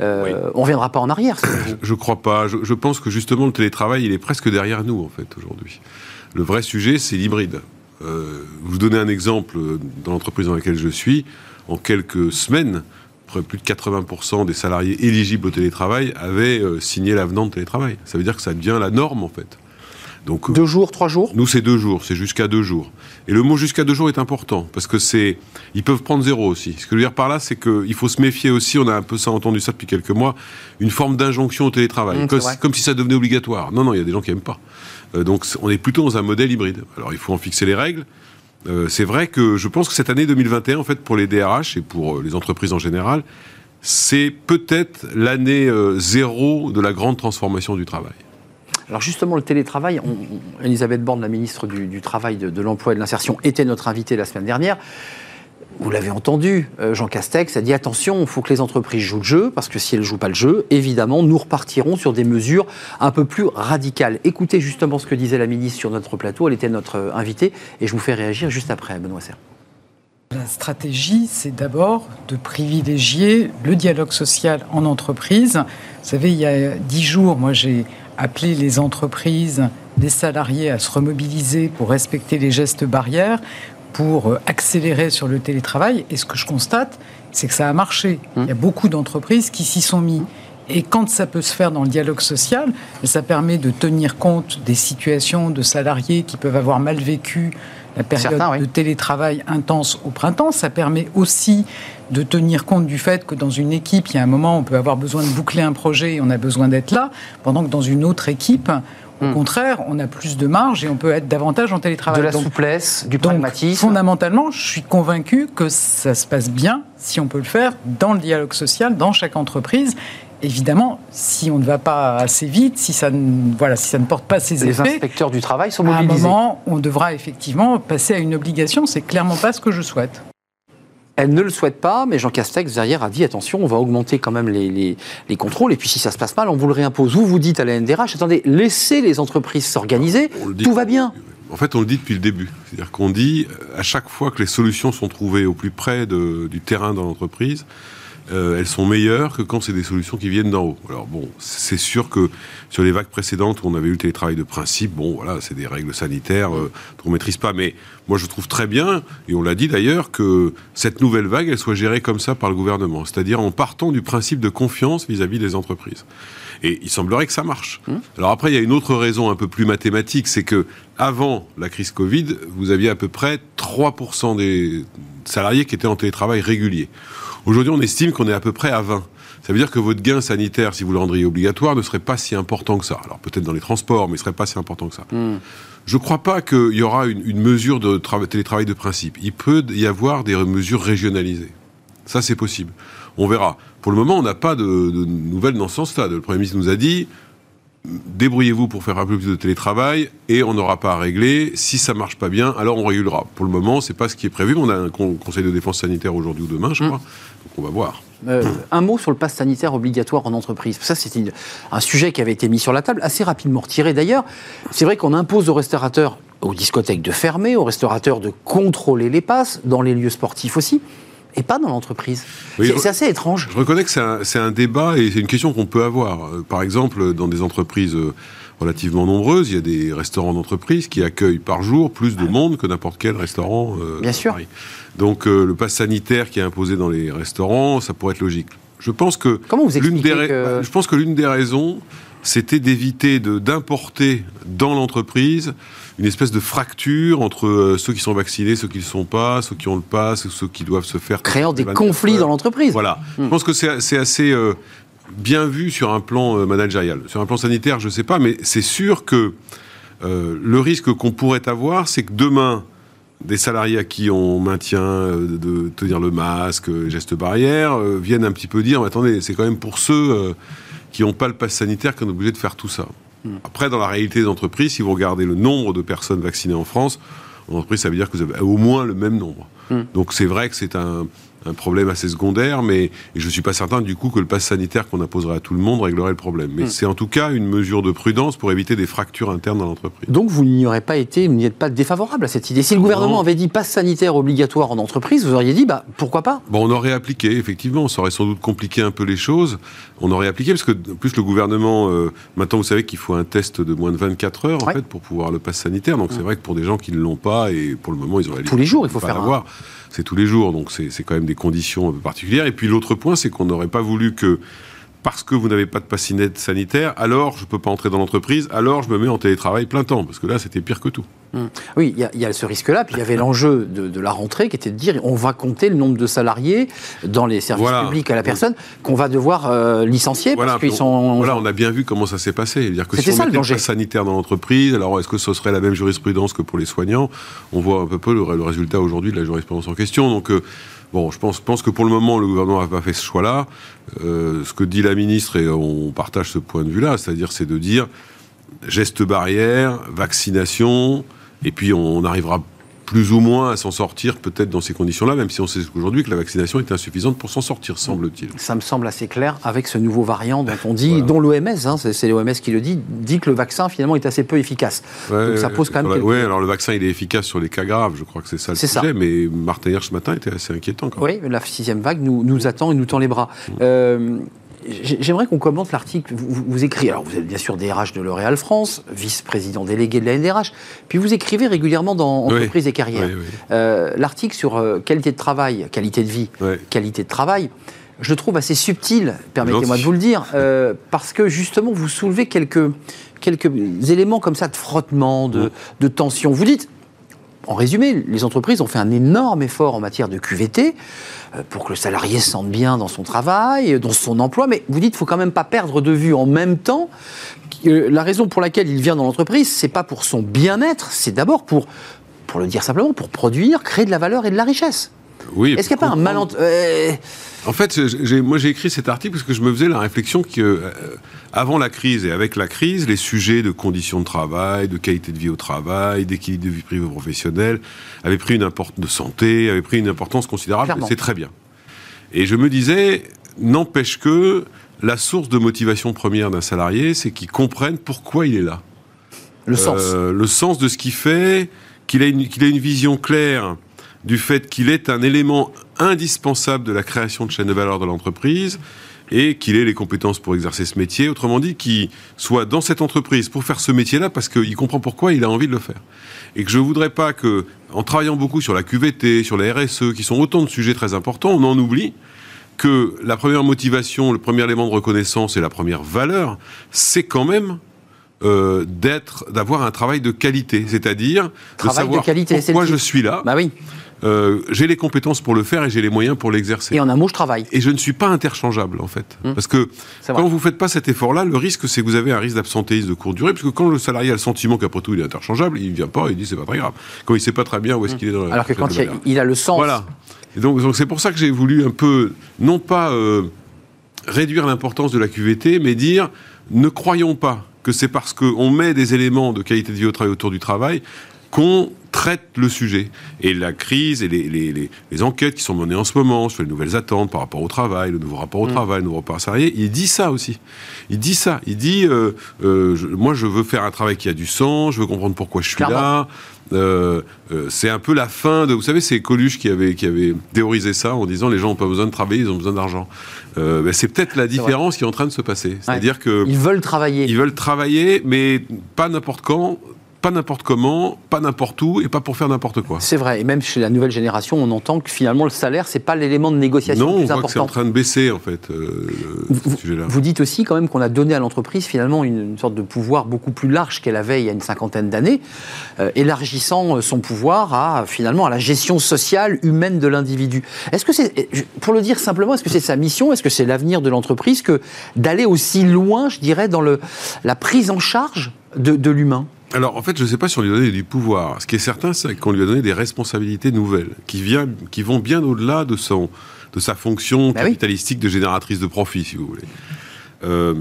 Euh, On ne reviendra pas en arrière. Je crois pas. Je, je pense que justement le télétravail, il est presque derrière nous en fait aujourd'hui. Le vrai sujet, c'est l'hybride. Euh, vous donner un exemple euh, dans l'entreprise dans laquelle je suis. En quelques semaines, plus de 80% des salariés éligibles au télétravail avaient signé l'avenant de télétravail. Ça veut dire que ça devient la norme en fait. Donc euh, Deux jours, trois jours? nous, c'est deux jours, c'est jusqu'à deux jours. Et le mot jusqu'à deux jours est important, parce que c'est. Ils peuvent prendre zéro aussi. Ce que je veux dire par là, c'est qu'il faut se méfier aussi, on a un peu ça entendu ça depuis quelques mois, une forme d'injonction au télétravail. Mmh, comme, si ça devenait obligatoire. Non, non, il y a des gens qui n'aiment pas. Euh, donc, on est plutôt dans un modèle hybride. Alors, il faut en fixer les règles. Euh, c'est vrai que je pense que cette année 2021, en fait, pour les DRH et pour les entreprises en général, c'est peut-être l'année zéro de la grande transformation du travail. Alors justement, le télétravail, on- on- Elisabeth Borne, la ministre du, Travail, de, de l'Emploi et de l'Insertion, était notre invitée la semaine dernière. Vous l'avez entendu, euh, Jean Castex a dit attention, il faut que les entreprises jouent le jeu, parce que si elles ne jouent pas le jeu, évidemment, nous repartirons sur des mesures un peu plus radicales. Écoutez justement ce que disait la ministre sur notre plateau, elle était notre euh, invitée, et je vous fais réagir juste après, Benoît Serre. La stratégie, c'est d'abord de privilégier le dialogue social en entreprise. Vous savez, il y a dix jours, moi j'ai appelé les entreprises, les salariés à se remobiliser pour respecter les gestes barrières, pour euh, accélérer sur le télétravail. Et ce que je constate, c'est que ça a marché. Il y a beaucoup d'entreprises qui s'y sont mis. Et quand ça peut se faire dans le dialogue social, ça permet de tenir compte des situations de salariés qui peuvent avoir mal vécu la période Certains, oui. de télétravail intense au printemps. Ça permet aussi de tenir compte du fait que dans une équipe, il y a un moment, on peut avoir besoin de boucler un projet et on a besoin d'être là, pendant que dans une autre équipe, au Hmm. contraire, on a plus de marge et on peut être davantage en télétravail. De la Donc, souplesse, du donc, pragmatisme. fondamentalement, je suis convaincu que ça se passe bien si on peut le faire dans le dialogue social, dans chaque entreprise. Évidemment, si on ne va pas assez vite, si ça ne, voilà, si ça ne porte pas ses Les effets, inspecteurs du travail sont à un mobilisés. moment, on devra effectivement passer à une obligation. C'est clairement pas ce que je souhaite. Elle ne le souhaite pas, mais Jean Castex, derrière, a dit attention, on va augmenter quand même les, les- les contrôles, et puis si ça se passe mal, on vous le réimpose. Vous, vous dites à la NDRH, attendez, laissez les entreprises s'organiser, tout va bien. En fait, on le dit depuis le début. C'est-à-dire qu'on dit, euh, à chaque fois que les solutions sont trouvées au plus près de- du terrain dans l'entreprise, euh, elles sont meilleures que quand c'est des solutions qui viennent d'en haut. Alors bon, c'est sûr que sur les vagues précédentes où on avait eu le télétravail de principe, bon voilà, c'est des règles sanitaires euh, qu'on ne maîtrise pas. Mais moi, je trouve très bien, et on l'a dit d'ailleurs, que cette nouvelle vague, elle soit gérée comme ça par le gouvernement. C'est-à-dire en partant du principe de confiance vis-à-vis des entreprises. Et il semblerait que ça marche. Alors après, il y a une autre raison un peu plus mathématique, c'est que avant la crise Covid, vous aviez à peu près 3% des salariés qui étaient en télétravail régulier. Aujourd'hui, on estime qu'on est à peu près à 20. Ça veut dire que votre gain sanitaire, si vous le rendriez obligatoire, ne serait pas si important que ça. Alors peut-être dans les transports, mais il ne serait pas si important que ça. Je ne crois pas qu'il y aura une, une mesure de trava- télétravail de principe. Il peut y avoir des mesures régionalisées. Ça, c'est possible. On verra. Pour le moment, on n'a pas de, de nouvelles dans ce sens-là. Le Premier ministre nous a dit débrouillez-vous pour faire un peu plus de télétravail et on n'aura pas à régler. Si ça marche pas bien, alors on régulera. Pour le moment, c'est pas ce qui est prévu. On a un con- conseil de défense sanitaire aujourd'hui ou demain, je crois. Donc on va voir. Euh, un mot sur le pass sanitaire obligatoire en entreprise. Ça, c'est un sujet qui avait été mis sur la table, assez rapidement retiré d'ailleurs. C'est vrai qu'on impose aux restaurateurs, aux discothèques de fermer, aux restaurateurs de contrôler les passes, dans les lieux sportifs aussi, et pas dans l'entreprise. Oui, C'est- assez étrange. Je reconnais que c'est un, débat et c'est une question qu'on peut avoir. Euh, Par exemple, dans des entreprises euh, relativement nombreuses, il y a des restaurants d'entreprise qui accueillent par jour plus de monde que n'importe quel restaurant. euh, Bien sûr. Paris. Donc euh, le pass sanitaire qui est imposé dans les restaurants, ça pourrait être logique. Je pense que Comment vous l'une expliquez des ra- que- je pense que l'une des raisons, c'était d'éviter d'importer dans l'entreprise une espèce de fracture entre euh, ceux qui sont vaccinés, ceux qui ne le sont pas, ceux qui ont le pass, ceux qui doivent se faire Créant des 24 conflits dans l'entreprise. Voilà. Je pense que c'est assez euh, bien vu sur un plan euh, managérial. Sur un plan sanitaire, je ne sais pas, mais c'est sûr que Euh, le risque qu'on pourrait avoir, c'est que demain, des salariés à qui on maintient de tenir le masque, gestes barrières, euh, viennent un petit peu dire, attendez, c'est quand même pour ceux qui n'ont pas le pass sanitaire qu'on est obligé de faire tout ça. Hmm. Après, dans la réalité des entreprises, si vous regardez le nombre de personnes vaccinées en France, en entreprise, ça veut dire que vous avez au moins le même nombre. Hmm. Donc c'est vrai que c'est un, un problème assez secondaire, mais je ne suis pas certain du coup que le pass sanitaire qu'on imposerait à tout le monde réglerait le problème. Mais hmm. c'est en tout cas une mesure de prudence pour éviter des fractures internes dans l'entreprise. Donc vous n'y aurez pas été, vous n'y êtes pas défavorable à cette idée. Si le gouvernement avait dit pass sanitaire obligatoire en entreprise, vous auriez dit bah pourquoi pas? Bon, on aurait appliqué effectivement, ça aurait sans doute compliqué un peu les choses. On aurait appliqué parce que en plus le gouvernement euh, maintenant vous savez qu'il faut un test de moins de 24 heures en fait pour pouvoir le pass sanitaire. Donc c'est hmm. vrai que pour des gens qui ne l'ont pas et pour le moment ils auraient tous les jours il faut faire avoir c'est tous les jours, donc c'est quand même des conditions un peu particulières. Et puis l'autre point, c'est qu'on n'aurait pas voulu que parce que vous n'avez pas de passinette sanitaire, alors je ne peux pas entrer dans l'entreprise, alors je me mets en télétravail plein temps, parce que là, c'était pire que tout. Hum. Oui, il y, a ce risque-là, puis il y avait l'enjeu de, la rentrée qui était de dire on va compter le nombre de salariés dans les services publics à la personne qu'on va devoir euh, licencier parce qu'ils sont. Voilà, on a bien vu comment ça s'est passé. -dire que si on ça, le sanitaire dans l'entreprise, alors est-ce que ce serait la même jurisprudence que pour les soignants? On voit un peu peu le, résultat aujourd'hui de la jurisprudence en question. Donc. Euh, Bon, je pense, pense, que pour le moment, le gouvernement n'a pas fait ce choix-là. Euh, ce que dit la ministre, et on partage ce point de vue-là, c'est-à-dire c'est de dire geste barrière, vaccination, et puis on arrivera plus ou moins à s'en sortir peut-être dans ces conditions-là, même si on sait aujourd'hui que la vaccination est insuffisante pour s'en sortir, semble-t-il. Ça me semble assez clair avec ce nouveau variant dont on dit, dont l'OMS, hein, c'est l'OMS qui le dit, dit que le vaccin finalement est assez peu efficace. Donc ça pose quand même. Oui, alors le vaccin il est efficace sur les cas graves, je crois que c'est ça le sujet, mais Martin ce matin était assez inquiétant. Quand même. Oui, la sixième vague nous, nous attend et nous tend les bras. Euh, J'aimerais qu'on commente l'article. Vous, vous, écrivez, alors vous êtes bien sûr DRH de L'Oréal France, vice-président délégué de la NDRH, puis vous écrivez régulièrement dans Entreprise et Carrière. Euh, l'article sur euh, qualité de travail, qualité de vie, qualité de travail, je le trouve assez subtil, permettez-moi de vous le dire, euh, parce que justement vous soulevez quelques, quelques éléments comme ça de frottement, de, de tension. Vous dites, en résumé, les entreprises ont fait un énorme effort en matière de QVT euh, pour que le salarié se sente bien dans son travail, dans son emploi, mais vous dites qu'il faut quand même pas perdre de vue en même temps que la raison pour laquelle il vient dans l'entreprise, c'est pas pour son bien-être, c'est d'abord pour, pour le dire simplement, pour produire, créer de la valeur et de la richesse. Oui. Est-ce qu'il n'y a pas un malentendu euh, En fait, moi j'ai écrit cet article parce que je me faisais la réflexion que euh, avant la crise et avec la crise, les sujets de conditions de travail, de qualité de vie au travail, d'équilibre de vie privée professionnelle avaient pris une importance de santé, avaient pris une importance considérable. C'est très bien. Et je me disais, n'empêche que la source de motivation première d'un salarié, c'est qu'il comprenne pourquoi il est là. Le sens. Euh, le sens de ce qu'il fait, qu'il ait, qu'il ait une vision claire du fait qu'il est un élément indispensable de la création de chaîne de valeur de l'entreprise et qu'il ait les compétences pour exercer ce métier. Autrement dit, qu'il soit dans cette entreprise pour faire ce métier-là parce qu'il comprend pourquoi il a envie de le faire. Et que je ne voudrais pas que, en travaillant beaucoup sur la QVT, sur la RSE, qui sont autant de sujets très importants, on en oublie que la première motivation, le premier élément de reconnaissance et la première valeur, c'est quand même euh, d'être, d'avoir un travail de qualité, c'est-à-dire de savoir pourquoi je suis là. Bah oui. Euh, j'ai les compétences pour le faire et j'ai les moyens pour l'exercer. Et en un mot, je travaille. Et je ne suis pas interchangeable, en fait. Hum. Parce que quand vous ne faites pas cet effort-là, le risque, c'est que vous avez un risque d'absentéisme de courte durée, parce que quand le salarié a le sentiment qu'après tout, il est interchangeable, il ne vient pas, il dit c'est pas très grave. Quand il ne sait pas très bien où est-ce hum. qu'il est dans la Alors que quand il a, le sens. Voilà. Et donc, c'est pour ça que j'ai voulu un peu, non pas euh, réduire l'importance de la QVT, mais dire ne croyons pas que c'est parce qu'on met des éléments de qualité de vie au travail autour du travail qu'on traite le sujet. Et la crise et les, enquêtes qui sont menées en ce moment sur les nouvelles attentes par rapport au travail, le nouveau rapport au mm. travail, le nouveau rapport à salarié, il dit ça aussi. Il dit ça. Il dit, euh, euh, moi je veux faire un travail qui a du sens, je veux comprendre pourquoi je suis là. Euh, c'est un peu la fin de. Vous savez, c'est Coluche qui avait, qui avait théorisé ça en disant les gens n'ont pas besoin de travailler, ils ont besoin d'argent. Ben, c'est peut-être la différence qui est en train de se passer. C'est-à-dire que. Ils veulent travailler. Ils veulent travailler, mais pas n'importe quand, pas n'importe comment, pas n'importe où et pas pour faire n'importe quoi. C'est vrai, et même chez la nouvelle génération, on entend que finalement le salaire, c'est pas l'élément de négociation non, le plus on voit que c'est en train de baisser en fait. Euh, vous, vous, dites aussi quand même qu'on a donné à l'entreprise finalement une, sorte de pouvoir beaucoup plus large qu'elle avait il y a une cinquantaine d'années, euh, élargissant euh, son pouvoir à finalement à la gestion sociale humaine de l'individu. Est-ce que c'est, pour le dire simplement, est-ce que c'est sa mission, est-ce que c'est l'avenir de l'entreprise que d'aller aussi loin, je dirais, dans le, la prise en charge de, de l'humain? Alors, en fait, je ne sais pas si on lui a donné du pouvoir. Ce qui est certain, c'est qu'on lui a donné des responsabilités nouvelles, qui, vient, qui vont bien au-delà de, son, de sa fonction Bah oui. capitalistique de génératrice de profit, si vous voulez. Euh,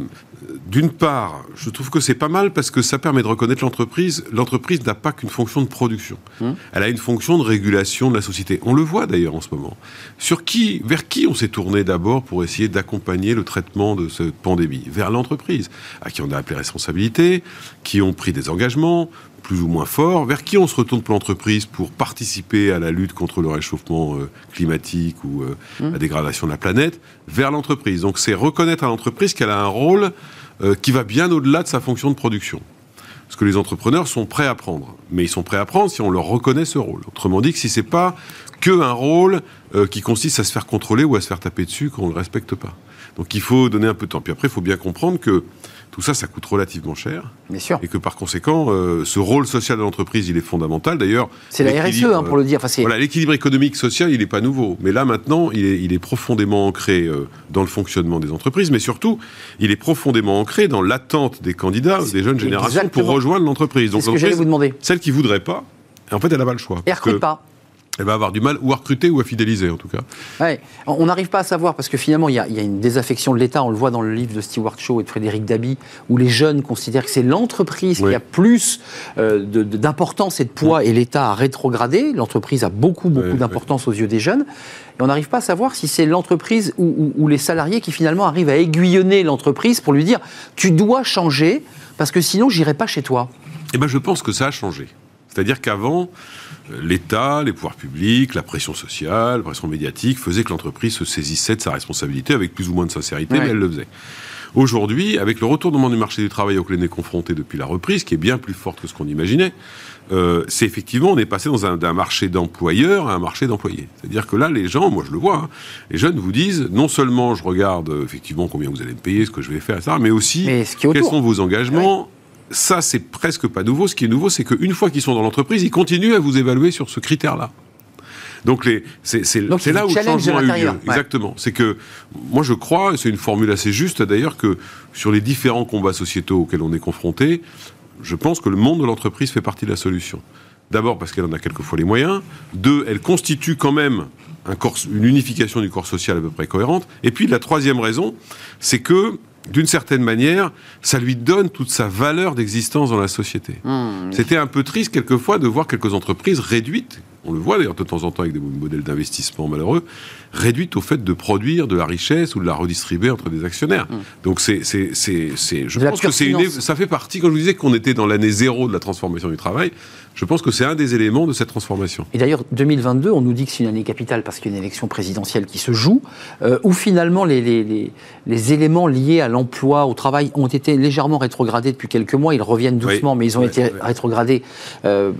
D'une part, je trouve que c'est pas mal parce que ça permet de reconnaître l'entreprise. L'entreprise n'a pas qu'une fonction de production. Hum. Elle a une fonction de régulation de la société. On le voit d'ailleurs en ce moment. Sur qui, vers qui on s'est tourné d'abord pour essayer d'accompagner le traitement de cette pandémie? Vers l'entreprise, à qui on a appelé responsabilité, qui ont pris des engagements plus ou moins forts, vers qui on se retourne pour l'entreprise pour participer à la lutte contre le réchauffement euh, climatique ou euh, la dégradation de la planète, vers l'entreprise. Donc c'est reconnaître à l'entreprise qu'elle a un rôle euh, qui va bien au-delà de sa fonction de production. Ce que les entrepreneurs sont prêts à prendre. Mais ils sont prêts à prendre si on leur reconnaît ce rôle. Autrement dit, que si c'est pas que un rôle qui consiste à se faire contrôler ou à se faire taper dessus quand on ne le respecte pas. Donc il faut donner un peu de temps. Puis après, il faut bien comprendre que tout ça, ça coûte relativement cher. Bien sûr. Et que par conséquent, euh, ce rôle social de l'entreprise, il est fondamental. D'ailleurs, C'est la RSE, hein, pour le dire. Enfin, voilà, l'équilibre économique social, il n'est pas nouveau. Mais là, maintenant, il est, il est profondément ancré euh, dans le fonctionnement des entreprises, mais surtout, il est profondément ancré dans l'attente des candidats, des jeunes générations, Exactement. pour rejoindre l'entreprise. C'est Donc, ce que vous demander. celle qui voudrait pas, en fait, elle n'a pas le choix. Et Parce recrute pas. Elle va avoir du mal ou à recruter ou à fidéliser, en tout cas. Ouais. On n'arrive pas à savoir parce que finalement il y, a, il y a une désaffection de l'État. On le voit dans le livre de Stewart Shaw et de Frédéric Dabi, où les jeunes considèrent que c'est l'entreprise Oui. qui a plus euh, d'importance et de poids, et l'État a rétrogradé. L'entreprise a beaucoup beaucoup Oui, d'importance aux yeux des jeunes. Et on n'arrive pas à savoir si c'est l'entreprise ou, ou- ou les salariés qui finalement arrivent à aiguillonner l'entreprise pour lui dire tu dois changer parce que sinon j'irai pas chez toi. Eh ben, je pense que ça a changé. C'est-à-dire qu'avant, l'État, les pouvoirs publics, la pression sociale, la pression médiatique faisaient que l'entreprise se saisissait de sa responsabilité avec plus ou moins de sincérité, Ouais. mais elle le faisait. Aujourd'hui, avec le retournement du marché du travail auquel on est confronté depuis la reprise, qui est bien plus forte que ce qu'on imaginait, euh, c'est effectivement, on est passé dans un, d'un marché d'employeurs à un marché d'employés. C'est-à-dire que là, les gens, moi je le vois, hein, les jeunes vous disent, non seulement je regarde euh, effectivement combien vous allez me payer, ce que je vais faire, etc., mais aussi Mais ce qui est quels sont vos engagements. Ça, c'est presque pas nouveau. Ce qui est nouveau, c'est qu'une fois qu'ils sont dans l'entreprise, ils continuent à vous évaluer sur ce critère-là. Donc, c'est, là où le changement a eu lieu. ouais. Exactement. C'est que, moi, je crois, et c'est une formule assez juste d'ailleurs, que sur les différents combats sociétaux auxquels on est confronté, je pense que le monde de l'entreprise fait partie de la solution. D'abord parce qu'elle en a quelquefois les moyens. Deux, elle constitue quand même un corps, une unification du corps social à peu près cohérente. Et puis la troisième raison, c'est que d'une certaine manière, ça lui donne toute sa valeur d'existence dans la société. Mmh. C'était un peu triste quelquefois de voir quelques entreprises réduites, on le voit d'ailleurs de temps en temps avec des modèles d'investissement malheureux, réduites au fait de produire de la richesse ou de la redistribuer entre des actionnaires. Donc c'est, c'est, c'est, c'est- je pense que c'est une, ça fait partie, quand je vous disais qu'on était dans l'année zéro de la transformation du travail, je pense que c'est un des éléments de cette transformation. Et d'ailleurs, 2022, on nous dit que c'est une année capitale parce qu'il y a une élection présidentielle qui se joue, euh, où finalement les, les- les- les éléments liés à l'emploi, au travail, ont été légèrement rétrogradés depuis quelques mois. Ils reviennent Oui. doucement, mais ils ont Oui, été oui. rétrogradés, euh,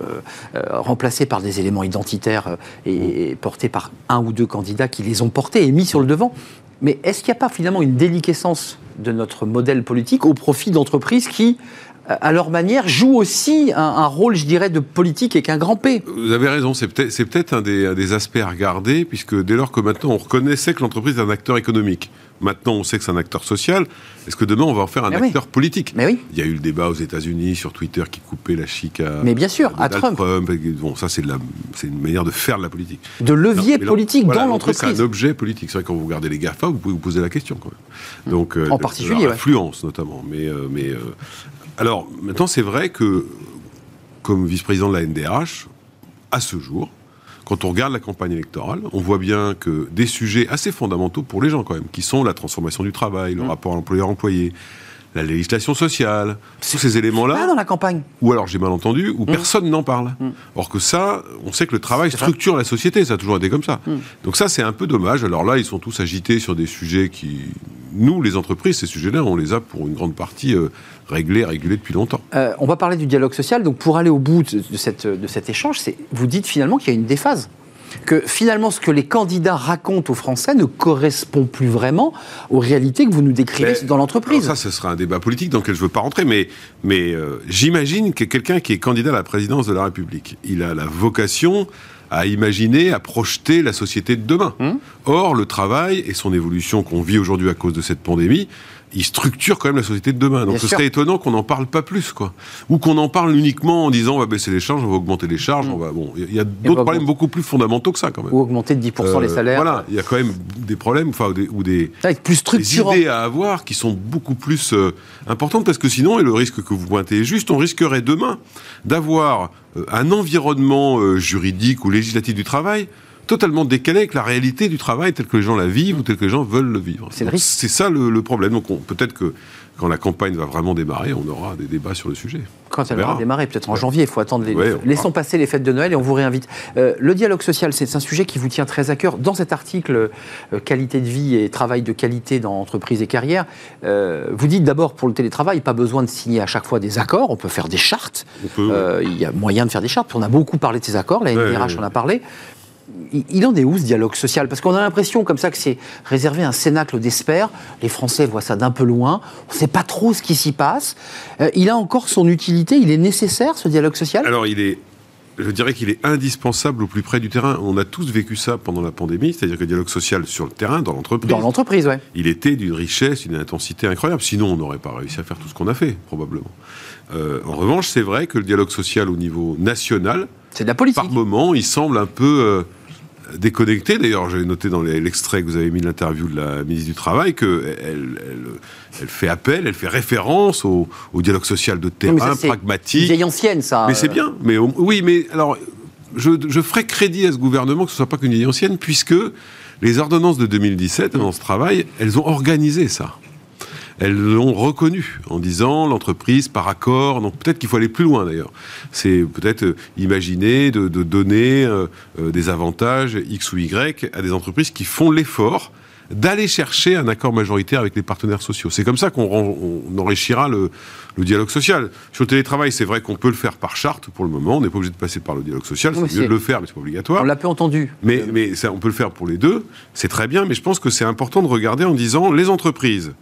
euh, remplacés par des éléments identitaires euh, et, et portés par un ou deux candidats qui les ont portés et mis sur le devant. Mais est-ce qu'il n'y a pas finalement une déliquescence de notre modèle politique au profit d'entreprises qui, euh, à leur manière, jouent aussi un, un rôle, je dirais, de politique avec un grand P Vous avez raison, c'est peut-être, c'est peut-être un, des, un des aspects à regarder, puisque dès lors que maintenant on reconnaissait que l'entreprise est un acteur économique, maintenant on sait que c'est un acteur social, est-ce que demain on va en faire un Mais oui. acteur politique? Mais oui. Il y a eu le débat aux États-Unis sur Twitter qui coupait la chic à, Mais bien sûr, à Donald Trump. Bon, ça c'est, de la, c'est une manière de faire de la politique. de levier Non, politique dans l'entreprise, l'entreprise. C'est un objet politique. C'est vrai que quand vous regardez les GAFA, vous pouvez vous poser la question quand même. Donc, euh, En particulier, ouais. influence notamment. Mais, euh, mais euh, alors maintenant, c'est vrai que comme vice-président de la NDRH, à ce jour, quand on regarde la campagne électorale, on voit bien que des sujets assez fondamentaux pour les gens quand même, qui sont la transformation du travail, Mmh. le rapport employeur-employé, la législation sociale, tous ces Pas éléments-là, dans la campagne. ou alors j'ai mal entendu, ou personne n'en parle. Or que ça, on sait que le travail Mmh. Structure la société, ça a toujours été comme ça. Donc ça, c'est un peu dommage. Alors là, ils sont tous agités sur des sujets qui... Nous, les entreprises, ces sujets-là, on les a pour une grande partie euh, réglés, régulés depuis longtemps. Euh, on va parler du dialogue social. Donc, pour aller au bout de, de cette, de cet échange, vous dites finalement qu'il y a une déphase. Que finalement, ce que les candidats racontent aux Français ne correspond plus vraiment aux réalités que vous nous décrivez Mais- dans l'entreprise. Ça, ce sera un débat politique dans lequel je ne veux pas rentrer, mais, mais euh, j'imagine que quelqu'un qui est candidat à la présidence de la République, il a la vocation à imaginer, à projeter la société de demain. Hum. Or, le travail et son évolution qu'on vit aujourd'hui à cause de cette pandémie il structure quand même la société de demain. Donc Bien ce sûr. serait étonnant qu'on n'en parle pas plus, quoi. Ou qu'on en parle uniquement en disant on va baisser les charges, on va augmenter les charges, on va bon. Il y a d'autres problèmes beaucoup plus fondamentaux que ça, quand même. Ou augmenter de 10% les Euh, salaires. Voilà, il y a quand même des problèmes, enfin, ou des, ou des, Avec plus des idées à avoir qui sont beaucoup plus euh, importantes parce que sinon, et le risque que vous pointez est juste, on risquerait demain d'avoir euh, un environnement juridique ou législatif du travail totalement décalé avec la réalité du travail tel que les gens la vivent ou tel que les gens veulent le vivre. C'est ça le, le problème. Donc on- peut-être que quand la campagne va vraiment démarrer, on aura des débats sur le sujet. Quand elle va démarrer, peut-être en janvier, il faut attendre. Les... Ouais, Laissons passer les fêtes de Noël et on vous réinvite. Euh, le dialogue social, c'est un sujet qui vous tient très à cœur. Dans cet article euh, Qualité de vie et travail de qualité dans entreprise et carrière, euh, vous dites d'abord pour le télétravail, pas besoin de signer à chaque fois des accords, on peut faire des chartes. On peut, il y a moyen de faire des chartes. puis On a beaucoup parlé de ces accords, la NDRH ouais, en a parlé. Il- en est où ce dialogue social? Parce qu'on a l'impression comme ça que c'est réservé à un cénacle d'espère. Les Français voient ça d'un peu loin. On ne sait pas trop ce qui s'y passe. Euh, il a encore son utilité. Il est nécessaire ce dialogue social? Alors, il est, je dirais qu'il est indispensable au plus près du terrain. On a tous vécu ça pendant la pandémie, c'est-à-dire que le dialogue social sur le terrain, dans l'entreprise, dans l'entreprise, ouais. il était d'une richesse, d'une intensité incroyable. Sinon, on n'aurait pas réussi à faire tout ce qu'on a fait, probablement. Euh, en revanche, c'est vrai que le dialogue social au niveau national, C'est de la politique. par moment, il semble un peu euh, déconnecté. D'ailleurs, j'ai noté dans l'extrait que vous avez mis de l'interview de la ministre du Travail qu'elle elle, elle fait appel, elle fait référence au, au dialogue social de ça, terrain, c'est Une pragmatique. vieille ancienne, ça. Mais c'est bien. Mais oui, mais alors, je, je ferai crédit à ce gouvernement que ce soit pas qu'une vieille ancienne, puisque les ordonnances de 2017 dans ce travail, elles ont organisé ça. Elles l'ont reconnu en disant l'entreprise par accord. Donc peut-être qu'il faut aller plus loin d'ailleurs. C'est peut-être euh, imaginer de, de donner euh, euh, des avantages X ou Y à des entreprises qui font l'effort d'aller chercher un accord majoritaire avec les partenaires sociaux. C'est comme ça qu'on enrichira le, le dialogue social. Sur le télétravail, c'est vrai qu'on peut le faire par charte pour le moment. On n'est pas obligé de passer par le dialogue social. C'est mieux de le faire, mais c'est pas obligatoire. On l'a peu entendu. Mais, mais ça, on peut le faire pour les deux, c'est très bien, mais je pense que c'est important de regarder en disant les entreprises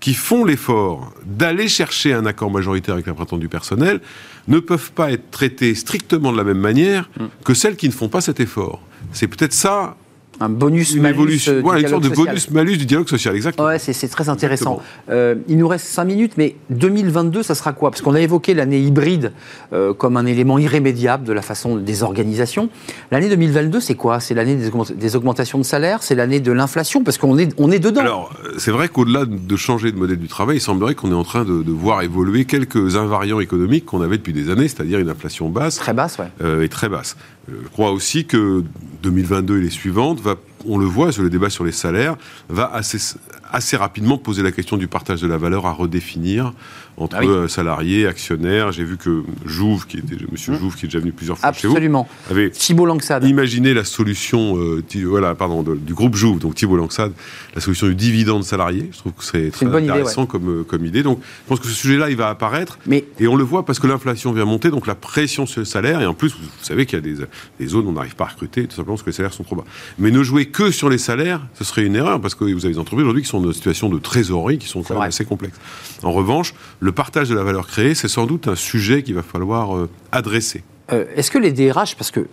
qui font l'effort d'aller chercher un accord majoritaire avec la du personnel ne peuvent pas être traitées strictement de la même manière Mm. que celles qui ne font pas cet effort. C'est peut-être ça Un bonus une malus, évolution, euh, du voilà, une sorte de social. bonus-malus du dialogue social, exactement. Ouais, c'est très intéressant. Euh, il nous reste 5 minutes, mais 2022, ça sera quoi? Parce qu'on a évoqué l'année hybride euh, comme un élément irrémédiable de la façon des organisations. L'année 2022, c'est quoi? C'est l'année des, augment- des augmentations de salaire C'est l'année de l'inflation Parce qu'on est, on est dedans. Alors, c'est vrai qu'au-delà de changer de modèle du travail, il semblerait qu'on est en train de, de voir évoluer quelques invariants économiques qu'on avait depuis des années, c'est-à-dire une inflation basse Très basse, ouais. euh, est très basse. Je crois aussi que 2022 et les suivantes, va, on le voit sur le débat sur les salaires, va assez rapidement poser la question du partage de la valeur à redéfinir entre Ah oui. salariés, actionnaires. J'ai vu que Jouve, qui était, Monsieur Jouve, qui est déjà venu plusieurs fois chez Absolument. vous, avait Thibault Langsade. imaginé la solution euh, Thi- voilà, pardon, de- du groupe Jouve, donc Thibault Langsade, la solution du dividende salarié. Je trouve que c'est très idée, intéressant comme, euh, comme idée. Donc, je pense que ce sujet-là, il va apparaître. Mais Et on le voit parce que l'inflation vient monter, donc la pression sur le salaire, et en plus, vous, vous savez qu'il y a des, des zones où on n'arrive pas à recruter, tout simplement parce que les salaires sont trop bas. Mais ne jouer que sur les salaires, ce serait une erreur, parce que vous avez des entreprises aujourd'hui qui sont dans une situation de trésorerie qui sont quand même vrai. assez complexes. En revanche, le partage de la valeur créée, c'est sans doute un sujet qu'il va falloir euh, adresser. Euh, Est-ce que les DRH, parce que euh,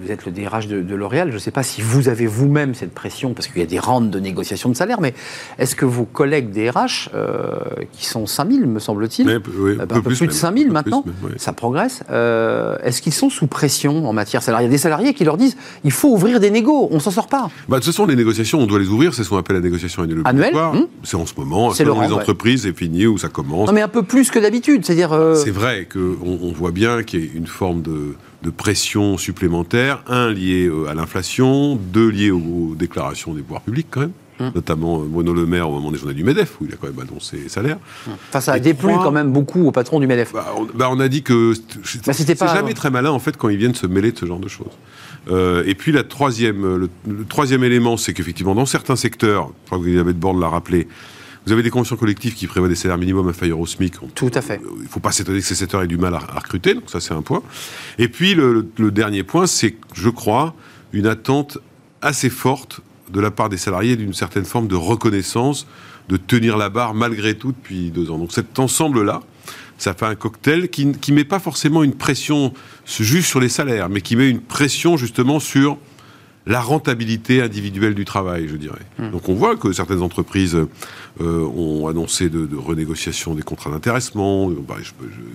vous êtes le DRH de, de L'Oréal, je ne sais pas si vous avez vous-même cette pression, parce qu'il y a des rentes de négociation de salaire, mais est-ce que vos collègues DRH, euh, qui sont 5000, me semble-t-il, oui, euh, un peu plus, de même, 5000 un peu maintenant, plus ouais. ça progresse, euh, est-ce qu'ils sont sous pression en matière salariale? Il y a des salariés qui leur disent il faut ouvrir des négos, on ne s'en sort pas. Bah, de toute façon, les négociations, on doit les ouvrir. C'est ce qu'on appelle la négociation annuelle Annuelle, hum. C'est en ce moment. C'est Laurent, les ouais. entreprises, c'est fini ou ça commence. Non mais un peu plus que d'habitude, c'est-à-dire... euh, C'est vrai qu'on on voit bien qu'il y a une forme de, de pression supplémentaire, un lié euh, à l'inflation, deux lié aux, déclarations des pouvoirs publics quand même, Hum. notamment euh, Bruno Le Maire au moment des journées du MEDEF, où il a quand même annoncé les salaires. Enfin, ça a déplu quand même beaucoup au patron du MEDEF. Bah, on, bah, on a dit que c'est Bah, c'était pas- jamais très malin en fait quand ils viennent se mêler de ce genre de choses. Euh, et puis la troisième, euh, le, le troisième élément, c'est qu'effectivement dans certains secteurs, je crois que Elisabeth Borne l'a rappelé, vous avez des conventions collectives qui prévoient des salaires minimums inférieurs au SMIC. Tout à fait. Il ne faut pas s'étonner que ces secteurs aient du mal à, à recruter, donc ça c'est un point. Et puis le dernier point, c'est, je crois, une attente assez forte de la part des salariés d'une certaine forme de reconnaissance, de tenir la barre malgré tout depuis deux ans. Donc cet ensemble-là, ça fait un cocktail qui ne met pas forcément une pression juste sur les salaires, mais qui met une pression justement sur la rentabilité individuelle du travail, je dirais. Hmm. Donc on voit que certaines entreprises euh, ont annoncé de, de renégociation des contrats d'intéressement, euh, bah,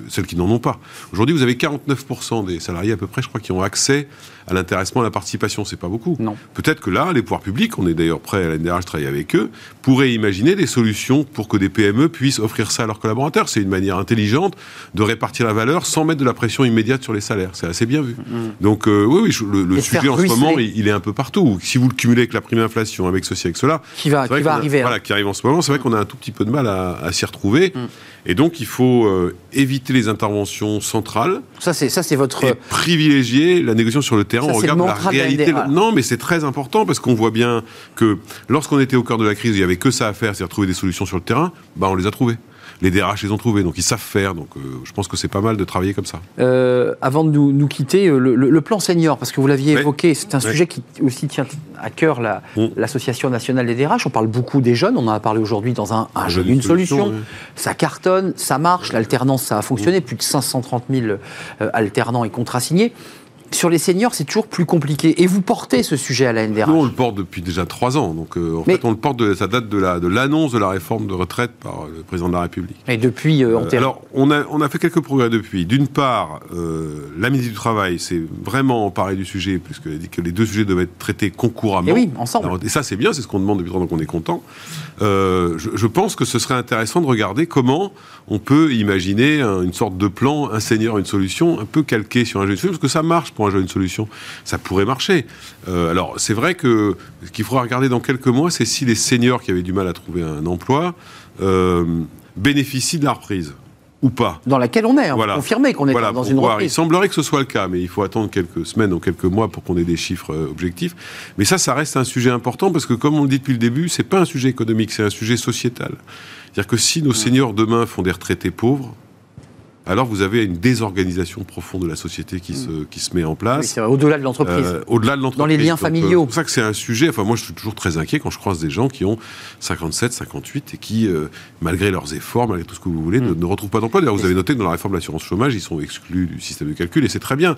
celles qui n'en ont pas. Aujourd'hui, vous avez 49% des salariés à peu près, je crois, qui ont accès à l'intéressement, à la participation. C'est pas beaucoup. Non. Peut-être que là, les pouvoirs publics, on est d'ailleurs prêt à la NDRH travailler avec eux, pourraient imaginer des solutions pour que des PME puissent offrir ça à leurs collaborateurs. C'est une manière intelligente de répartir la valeur sans mettre de la pression immédiate sur les salaires. C'est assez bien vu. Donc euh, oui, oui, je- le, Mm. Sujet en ce moment, il, il est un peu partout. Si vous le cumulez avec la prime inflation, avec ceci, avec cela, Qui va, qui va a- arriver. hein. Voilà, qui arrive en ce moment. C'est vrai qu'on a un tout petit peu de mal à, à s'y retrouver. Mm. Et donc, il faut euh, éviter les interventions centrales Ça, c'est ça, c'est votre. et privilégier la négociation sur le terrain. Ça, on regarde la réalité. NDRH. Non, mais c'est très important parce qu'on voit bien que lorsqu'on était au cœur de la crise, il y avait que ça à faire, c'est-à-dire trouver des solutions sur le terrain. Bah, on les a trouvées. Les DRH les ont trouvées, donc ils savent faire. Donc, euh, je pense que c'est pas mal de travailler comme ça. Euh, avant de nous, nous quitter, euh, le, plan senior, parce que vous l'aviez évoqué, c'est un sujet qui aussi tient à cœur la- Mm. l'Association nationale des DRH. On parle beaucoup des jeunes, on en a parlé aujourd'hui dans un, un jeu jeune, d'une solution. Ça cartonne, ça marche, l'alternance, ça a fonctionné, Mm. plus de 530 000 euh, alternants et contrats signés. Sur les seniors, c'est toujours plus compliqué. Et vous portez ce sujet à la NDRH. Nous, on le porte depuis déjà trois ans. Donc, euh, en Mais- fait, on le porte, de, ça date de la- de l'annonce de, la réforme de retraite par le président de la République. Et depuis, euh, en Euh, alors, on a, on a fait quelques progrès depuis. D'une part, euh, la ministre du Travail s'est vraiment emparée du sujet, puisqu'elle dit que les deux sujets devaient être traités concouramment. Et oui, ensemble. Alors, et ça, c'est bien, c'est ce qu'on demande depuis longtemps, donc on est content. Je, je pense que ce serait intéressant de regarder comment on peut imaginer un- une sorte de plan, un senior, une solution, un peu calqué sur un jeu de solution, parce que ça marche pour jeu une solution. Ça pourrait marcher. Euh, alors, c'est vrai que ce qu'il faudra regarder dans quelques mois, c'est si les seniors qui avaient du mal à trouver un emploi euh, bénéficient de la reprise ou pas. dans laquelle on est, on Voilà. peut confirmer qu'on est Voilà, dans une voir. Il reprise. semblerait que ce soit le cas, mais il faut attendre quelques semaines ou quelques mois pour qu'on ait des chiffres euh, objectifs. Mais ça, ça reste un sujet important parce que, comme on le dit depuis le début, c'est pas un sujet économique, c'est un sujet sociétal. C'est-à-dire que si nos seniors demain font des retraités pauvres, alors vous avez une désorganisation profonde de la société qui, se, qui se met en Oui, place. vrai, au-delà de l'entreprise. Euh, au-delà de l'entreprise. Dans les liens Donc, euh, familiaux. C'est pour ça que c'est un sujet. Enfin, moi, je suis toujours très inquiet quand je croise des gens qui ont 57, 58 et qui, euh, malgré leurs efforts, malgré tout ce que vous voulez, ne, ne retrouvent pas d'emploi. D'ailleurs, vous avez noté que dans la réforme de l'assurance chômage, ils sont exclus du système de calcul et c'est très bien.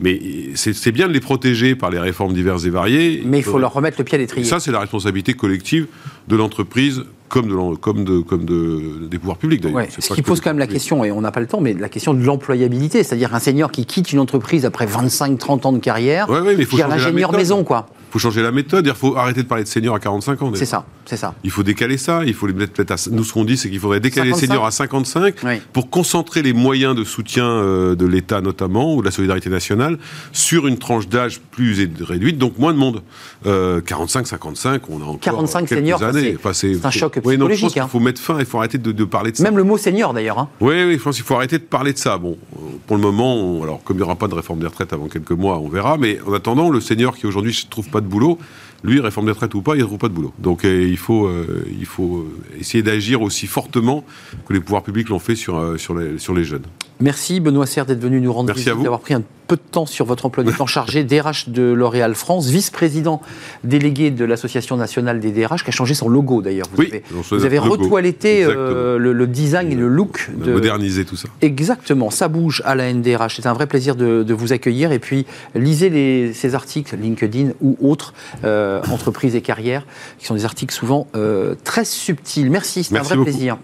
Mais c'est bien de les protéger par les réformes diverses et variées. Mais il faut leur remettre le pied à l'étrier. ça, c'est la responsabilité collective de l'entreprise comme, de, l'en- comme, de, comme de, des pouvoirs publics, d'ailleurs. Ouais, ce qui pose quand même la question, et on n'a pas le temps, mais la question de l'employabilité, c'est-à-dire un senior qui quitte une entreprise après 25-30 ans de carrière, Ouais, ouais, mais il faut l'ingénieur maison, quoi. Il faut changer la méthode. Il faut arrêter de parler de seniors à 45 ans. C'est ça, c'est ça. Il faut décaler ça, il faut les mettre peut-être à... Nous, ce qu'on dit, c'est qu'il faudrait décaler 55. les seniors à 55 Oui. pour concentrer les moyens de soutien euh, de l'État notamment, ou de la solidarité nationale, sur une tranche d'âge plus réduite, donc moins de monde. Euh, 45-55, on a encore 45 quelques seniors, années. c'est- c'est un choc Oui, non, je psychologique, pense qu'il hein. faut mettre fin, il faut arrêter de, de parler de ça. Même le mot senior, d'ailleurs. hein. Oui, oui, je pense qu'il faut arrêter de parler de ça. Bon, euh, pour le moment, on- alors comme il n'y aura pas de réforme des retraites avant quelques mois, on verra. Mais en attendant, le senior qui aujourd'hui ne trouve pas de boulot, lui, réforme des retraites ou pas, il ne trouve pas de boulot. Donc euh, il faut, euh, il faut euh, essayer d'agir aussi fortement que les pouvoirs publics l'ont fait sur, euh, sur, les, sur les jeunes. Merci Benoît Serre d'être venu nous rendre Merci visite, à vous. d'avoir pris un peu de temps sur votre emploi du temps chargé DRH de L'Oréal France, vice-président délégué de l'Association nationale des DRH, qui a changé son logo d'ailleurs. Vous Oui, avez, vous avez retoiletté euh, le, le design et le look de, moderniser tout ça. Exactement, ça bouge à la NDRH. C'est un vrai plaisir de, de vous accueillir. Et puis, lisez les- ces articles, LinkedIn ou autres, euh, entreprises et carrières, qui sont des articles souvent euh, très subtils. Merci, c'est un vrai beaucoup. plaisir.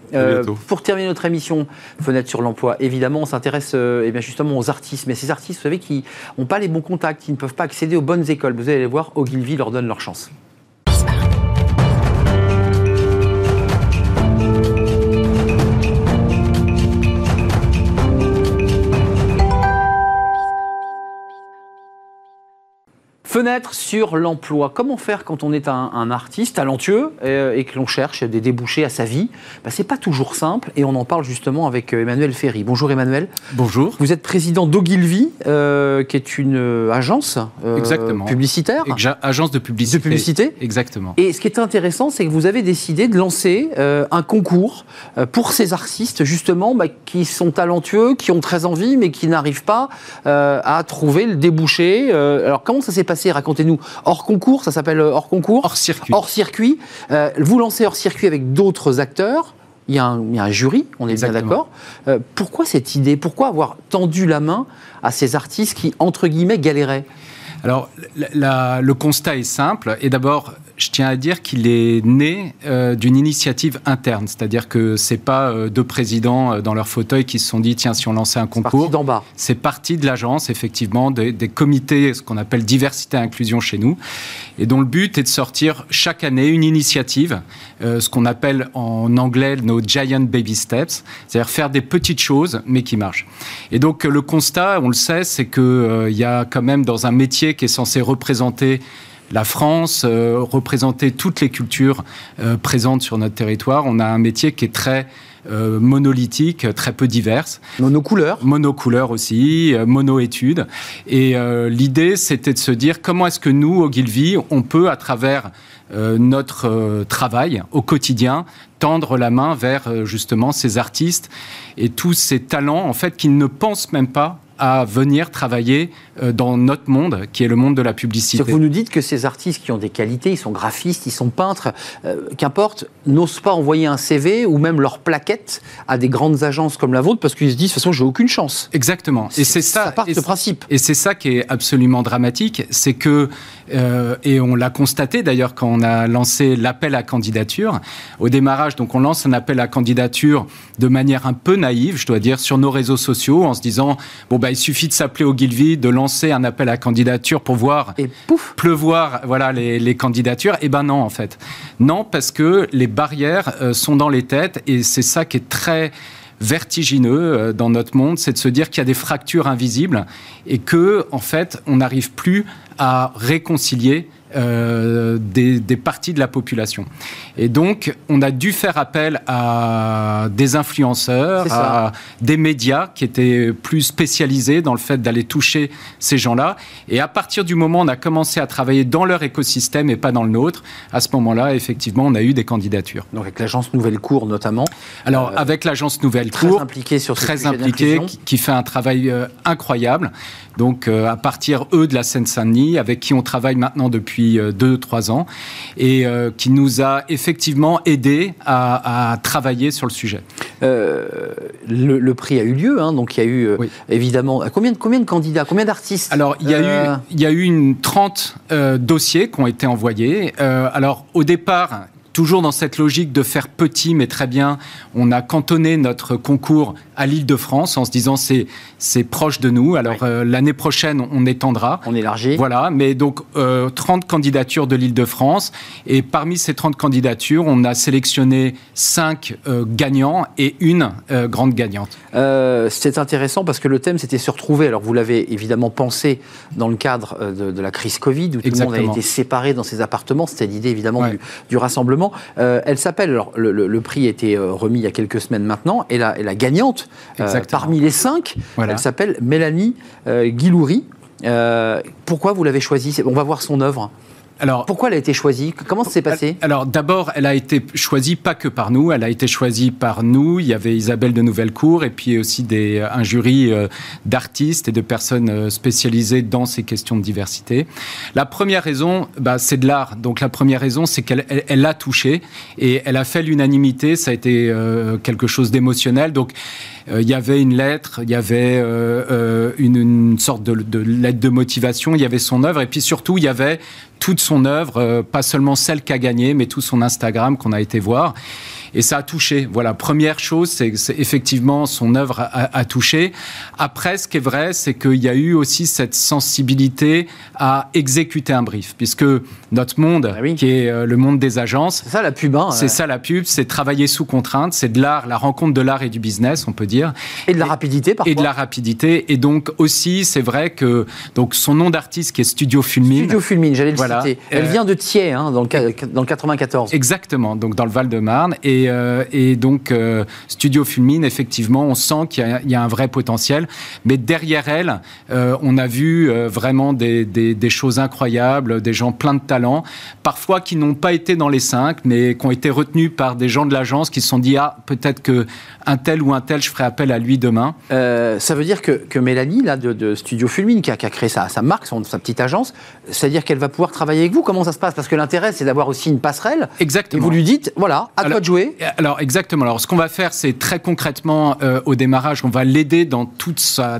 Pour terminer notre émission, Fenêtre sur l'emploi, évidemment, on s'intéresse eh bien justement aux artistes. Mais ces artistes, vous savez, qui n'ont pas les bons contacts, qui ne peuvent pas accéder aux bonnes écoles. Vous allez voir, Ogilvy leur donne leur chance. Fenêtre sur l'emploi. Comment faire quand on est un, un artiste talentueux euh, et que l'on cherche des débouchés à sa vie? Bah, C'est pas toujours simple et on en parle justement avec euh, Emmanuel Ferry. Bonjour Emmanuel. Bonjour. Vous êtes président d'Ogilvy, euh, qui est une agence euh, Exactement. publicitaire. Agence de publicité. De publicité Exactement. Et ce qui est intéressant, c'est que vous avez décidé de lancer euh, un concours pour ces artistes, justement, bah, qui sont talentueux, qui ont très envie, mais qui n'arrivent pas à trouver le débouché. Alors, comment ça s'est passé? Racontez-nous. Hors concours, ça s'appelle euh, hors concours Hors circuit. Hors circuit. Euh, vous lancez hors circuit avec d'autres acteurs. Il y, a un, il y a un jury, on est bien d'accord. Euh, pourquoi cette idée? Pourquoi avoir tendu la main à ces artistes qui, entre guillemets, galéraient? Alors, le constat est simple. Et d'abord, je tiens à dire qu'il est né euh, d'une initiative interne, c'est-à-dire que c'est pas euh, deux présidents euh, dans leur fauteuil qui se sont dit tiens si on lançait un concours. C'est d'en bas. C'est parti de l'agence effectivement des, des comités, ce qu'on appelle diversité et inclusion chez nous, et dont le but est de sortir chaque année une initiative, ce qu'on appelle en anglais nos giant baby steps, c'est-à-dire faire des petites choses mais qui marchent. Et donc le constat, on le sait, c'est que il y a quand même dans un métier qui est censé représenter la France, euh, représenter toutes les cultures euh, présentes sur notre territoire. On a un métier qui est très euh, monolithique, très peu diverse. Monocouleur Monocouleur aussi, mono-études. Et l'idée, c'était de se dire comment est-ce que nous, au Guilvy, on peut, à travers notre travail au quotidien, tendre la main vers justement ces artistes et tous ces talents, en fait, qui ne pensent même pas à venir travailler euh, dans notre monde, qui est le monde de la publicité. Vous nous dites que ces artistes qui ont des qualités, ils sont graphistes, ils sont peintres, euh, qu'importe, n'osent pas envoyer un CV ou même leur plaquette à des grandes agences comme la vôtre parce qu'ils se disent de toute façon j'ai aucune chance. Exactement. Et c'est ça. Ça part de principe. Et c'est ça qui est absolument dramatique, c'est que euh, et on l'a constaté d'ailleurs quand on a lancé l'appel à candidature. Au démarrage. Donc on lance un appel à candidature de manière un peu naïve, je dois dire, sur nos réseaux sociaux en se disant bon bah il suffit de s'appeler au Guilvy, de lancer un appel à candidature pour voir et pouf! pleuvoir voilà les, candidatures. Et eh ben non en fait. Non parce que les barrières euh, sont dans les têtes et c'est ça qui est très vertigineux euh, dans notre monde, c'est de se dire qu'il y a des fractures invisibles et que en fait on n'arrive plus à réconcilier euh, des, parties de la population. Et donc, on a dû faire appel à des influenceurs, à des médias qui étaient plus spécialisés dans le fait d'aller toucher ces gens-là. Et à partir du moment où on a commencé à travailler dans leur écosystème et pas dans le nôtre, à ce moment-là, effectivement, on a eu des candidatures. Donc avec l'agence Nouvelle Cour notamment. Alors euh, avec l'agence Nouvelle Cour, très impliquée sur très impliquée, qui, fait un travail euh, incroyable. Donc à partir eux de la Seine-Saint-Denis, avec qui on travaille maintenant depuis depuis 2-3 euh, ans et euh, qui nous a effectivement aidé à, travailler sur le sujet. Euh, le, prix a eu lieu, hein, donc il y a eu évidemment combien de, combien de candidats, combien d'artistes Alors il y, a eu, il y a eu une 30 dossiers qui ont été envoyés. alors au départ, toujours dans cette logique de faire petit mais très bien, on a cantonné notre concours à l'île de France en se disant c'est c'est proche de nous. Alors euh, l'année prochaine on étendra. On élargit. Voilà, mais donc 30 euh, candidatures de l'île de France et parmi ces 30 candidatures, on a sélectionné 5 euh, gagnants et une grande gagnante. c'est intéressant parce que le thème c'était se retrouver. Alors vous l'avez évidemment pensé dans le cadre de, la crise Covid où tout le monde a été séparé dans ses appartements. C'était l'idée évidemment du rassemblement. Euh, elle s'appelle, alors le, prix a été euh, remis il y a quelques semaines maintenant, et la, la gagnante, euh, parmi les cinq, elle s'appelle Mélanie Guilouri. pourquoi vous l'avez choisie? On va voir son œuvre. Alors, Pourquoi elle a été choisie Comment ça s'est passé Alors d'abord, elle a été choisie pas que par nous, elle a été choisie par nous. Il y avait Isabelle de Nouvellecourt et puis aussi des, un jury euh, d'artistes et de personnes euh, spécialisées dans ces questions de diversité. La première raison, bah, c'est de l'art. Donc la première raison, c'est qu'elle elle, l'a touché et elle a fait l'unanimité. Ça a été euh, quelque chose d'émotionnel. Donc il y avait une lettre, il y avait une, une, sorte de, de lettre de motivation, il y avait son œuvre et puis surtout il y avait toute son œuvre, euh, pas seulement celle qu'a gagnée, mais tout son Instagram qu'on a été voir. Et ça a touché. Voilà, première chose, c'est effectivement son œuvre a, touché. Après, ce qui est vrai, c'est qu'il y a eu aussi cette sensibilité à exécuter un brief, puisque notre monde, ah qui est euh, le monde des agences, c'est ça la pub. Hein, c'est ça la pub, c'est travailler sous contrainte, c'est de l'art, la rencontre de l'art et du business, on peut dire. Et de la rapidité, parfois. Et de la rapidité. Et donc aussi, c'est vrai que donc son nom d'artiste qui est Studio Fulmine. Studio Fulmine, j'allais le citer. Elle euh, vient de Thiers, hein, dans, le, dans le 94. Exactement, donc dans le Val-de-Marne. Et euh, et, donc, euh, Studio Fulmine, effectivement, on sent qu'il y, a un vrai potentiel. Mais derrière elle, euh, on a vu vraiment des, choses incroyables, des gens pleins de talent, parfois qui n'ont pas été dans les cinq, mais qui ont été retenus par des gens de l'agence qui se sont dit ah peut-être que un tel ou un tel, je ferai appel à lui demain. ça veut dire que, Mélanie, là, de, Studio Fulmine, qui a, créé sa, sa marque, sa petite agence, c'est-à-dire qu'elle va pouvoir travailler avec vous. Comment ça se passe? Parce que l'intérêt, c'est d'avoir aussi une passerelle. Exactement. Et vous lui dites, voilà, à toi de jouer. Alors exactement. Alors ce qu'on va faire, c'est très concrètement euh, au démarrage, on va l'aider dans toute sa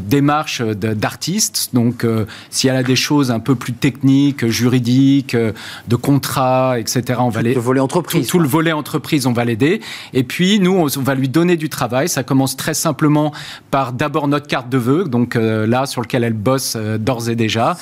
démarche d'artiste. Donc, si elle a des choses un peu plus techniques, juridiques, de contrats, etc., on va les... Le volet entreprise. Tout, le volet entreprise, on va l'aider. Et puis, nous, on, va lui donner du travail. Ça commence très simplement par d'abord notre carte de vœux, donc là, sur lequel elle bosse d'ores et déjà.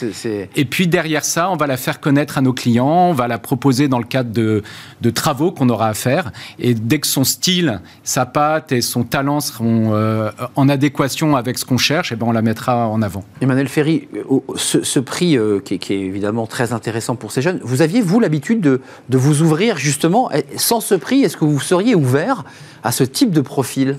Et puis, derrière ça, on va la faire connaître à nos clients, on va la proposer dans le cadre de, de travaux qu'on aura à faire. Et dès que son style, sa patte et son talent seront euh, en adéquation avec ce cherche, et eh ben on la mettra en avant. Emmanuel Ferry, euh, ce, prix euh, qui, est, évidemment très intéressant pour ces jeunes, vous aviez, vous, l'habitude de, de vous ouvrir justement Sans ce prix, est-ce que vous seriez ouvert à ce type de profil?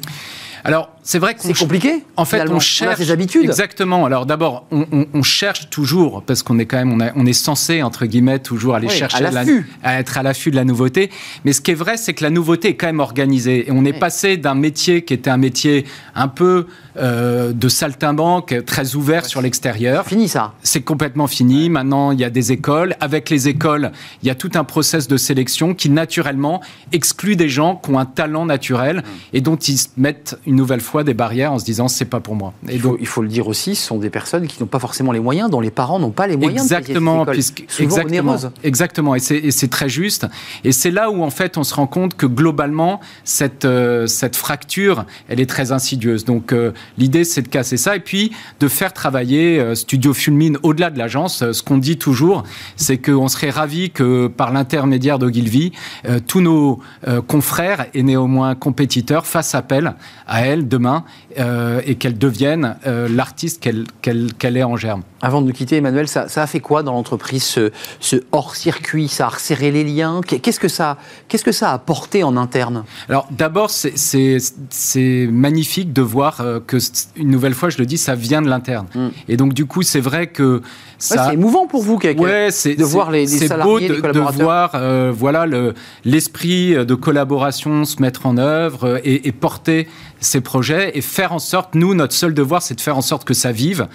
Alors, c'est vrai que c'est compliqué. En fait, on cherche des habitudes. Exactement. Alors d'abord, on, cherche toujours parce qu'on est quand même, on, est censé entre guillemets toujours aller chercher à, à, être à l'affût de la nouveauté. Mais ce qui est vrai, c'est que la nouveauté est quand même organisée et on est passé d'un métier qui était un métier un peu euh, de saltimbanque, très ouvert sur l'extérieur. Fini ça. C'est complètement fini. Maintenant, il y a des écoles. Avec les écoles, il y a tout un process de sélection qui naturellement exclut des gens qui ont un talent naturel mmh. et dont ils mettent une nouvelle fois des barrières en se disant c'est pas pour moi. Et il, faut, il faut le dire aussi, ce sont des personnes qui n'ont pas forcément les moyens, dont les parents n'ont pas les moyens. Exactement, de puisque, exactement, exactement, et c'est très juste. Et c'est là où en fait on se rend compte que globalement cette euh, cette fracture, elle est très insidieuse. Donc euh, l'idée c'est de casser ça et puis de faire travailler euh, Studio Fulmine au-delà de l'agence. ce qu'on dit toujours, c'est qu'on serait ravi que par l'intermédiaire d'Ogilvy, tous nos confrères et néanmoins compétiteurs fassent appel à elle de euh, et qu'elle devienne euh, l'artiste qu'elle est en germe. Avant de nous quitter, Emmanuel, ça, a fait quoi dans l'entreprise ce, hors-circuit? Ça a resserré les liens? Qu'est-ce que ça, qu'est-ce que ça a apporté en interne? Alors d'abord, c'est magnifique de voir euh, que une nouvelle fois, je le dis, ça vient de l'interne. Mm. Et donc du coup, c'est vrai que ça. c'est émouvant pour vous, ouais, de voir les, les salariés, beau de, les collaborateurs. de voir, voilà, l'esprit de collaboration se mettre en œuvre et, et porter ces projets et faire en sorte, nous, notre seul devoir, c'est de faire en sorte que ça vive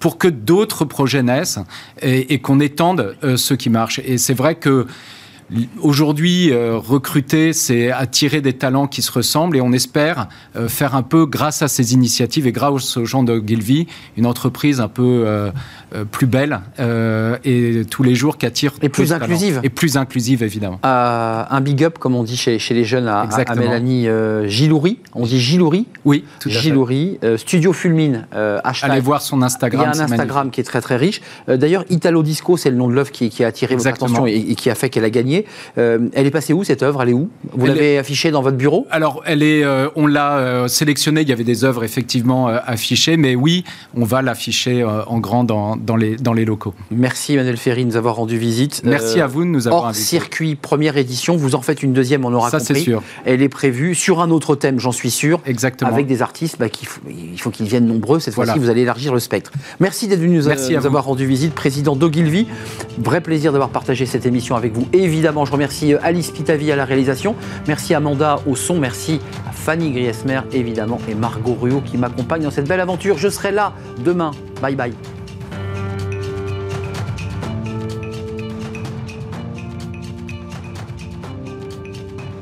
pour que d'autres projets naissent et, qu'on étende euh, ceux qui marchent. Et c'est vrai que Aujourd'hui, euh, recruter, c'est attirer des talents qui se ressemblent et on espère euh, faire un peu, grâce à ces initiatives et grâce aux gens de Gilvy, une entreprise un peu plus belle et tous les jours qui attire et plus, inclusive. Et plus inclusive, évidemment. un big up, comme on dit chez, chez les jeunes, à, à Mélanie Gilouri. On dit Gilouri Oui, tout Gilouri. Studio Fulmine, hashtag. Allez voir son Instagram. Il y a un Instagram qui est très très riche. D'ailleurs, Italo Disco, c'est le nom de l'œuvre qui, qui, a attiré votre attention et, et qui a fait qu'elle a gagné. Euh, elle est passée où cette œuvre? Elle est où? Vous l'avez affichée dans votre bureau? Alors, elle est, euh, on l'a euh, sélectionnée. Il y avait des œuvres effectivement affichées, mais oui, on va l'afficher en grand dans, dans, les, dans les locaux. Merci Emmanuel Ferry de nous avoir rendu visite. Merci à vous de nous avoir hors circuit, première édition. Vous en faites une deuxième, on aura Ça, c'est sûr. Elle est prévue sur un autre thème, j'en suis sûr. Exactement. Avec des artistes, bah, il faut qu'ils viennent nombreux. Cette fois-ci, vous allez élargir le spectre. Merci d'être venu nous, avoir rendu visite, président d'Ogilvy. Vrai plaisir d'avoir partagé cette émission avec vous. évidemment, je remercie Merci euh, Alice Pitavi à la réalisation. Merci Amanda au son. Merci à Fanny Griesmer, évidemment, et Margot Ruot qui m'accompagne dans cette belle aventure. Je serai là demain. Bye bye.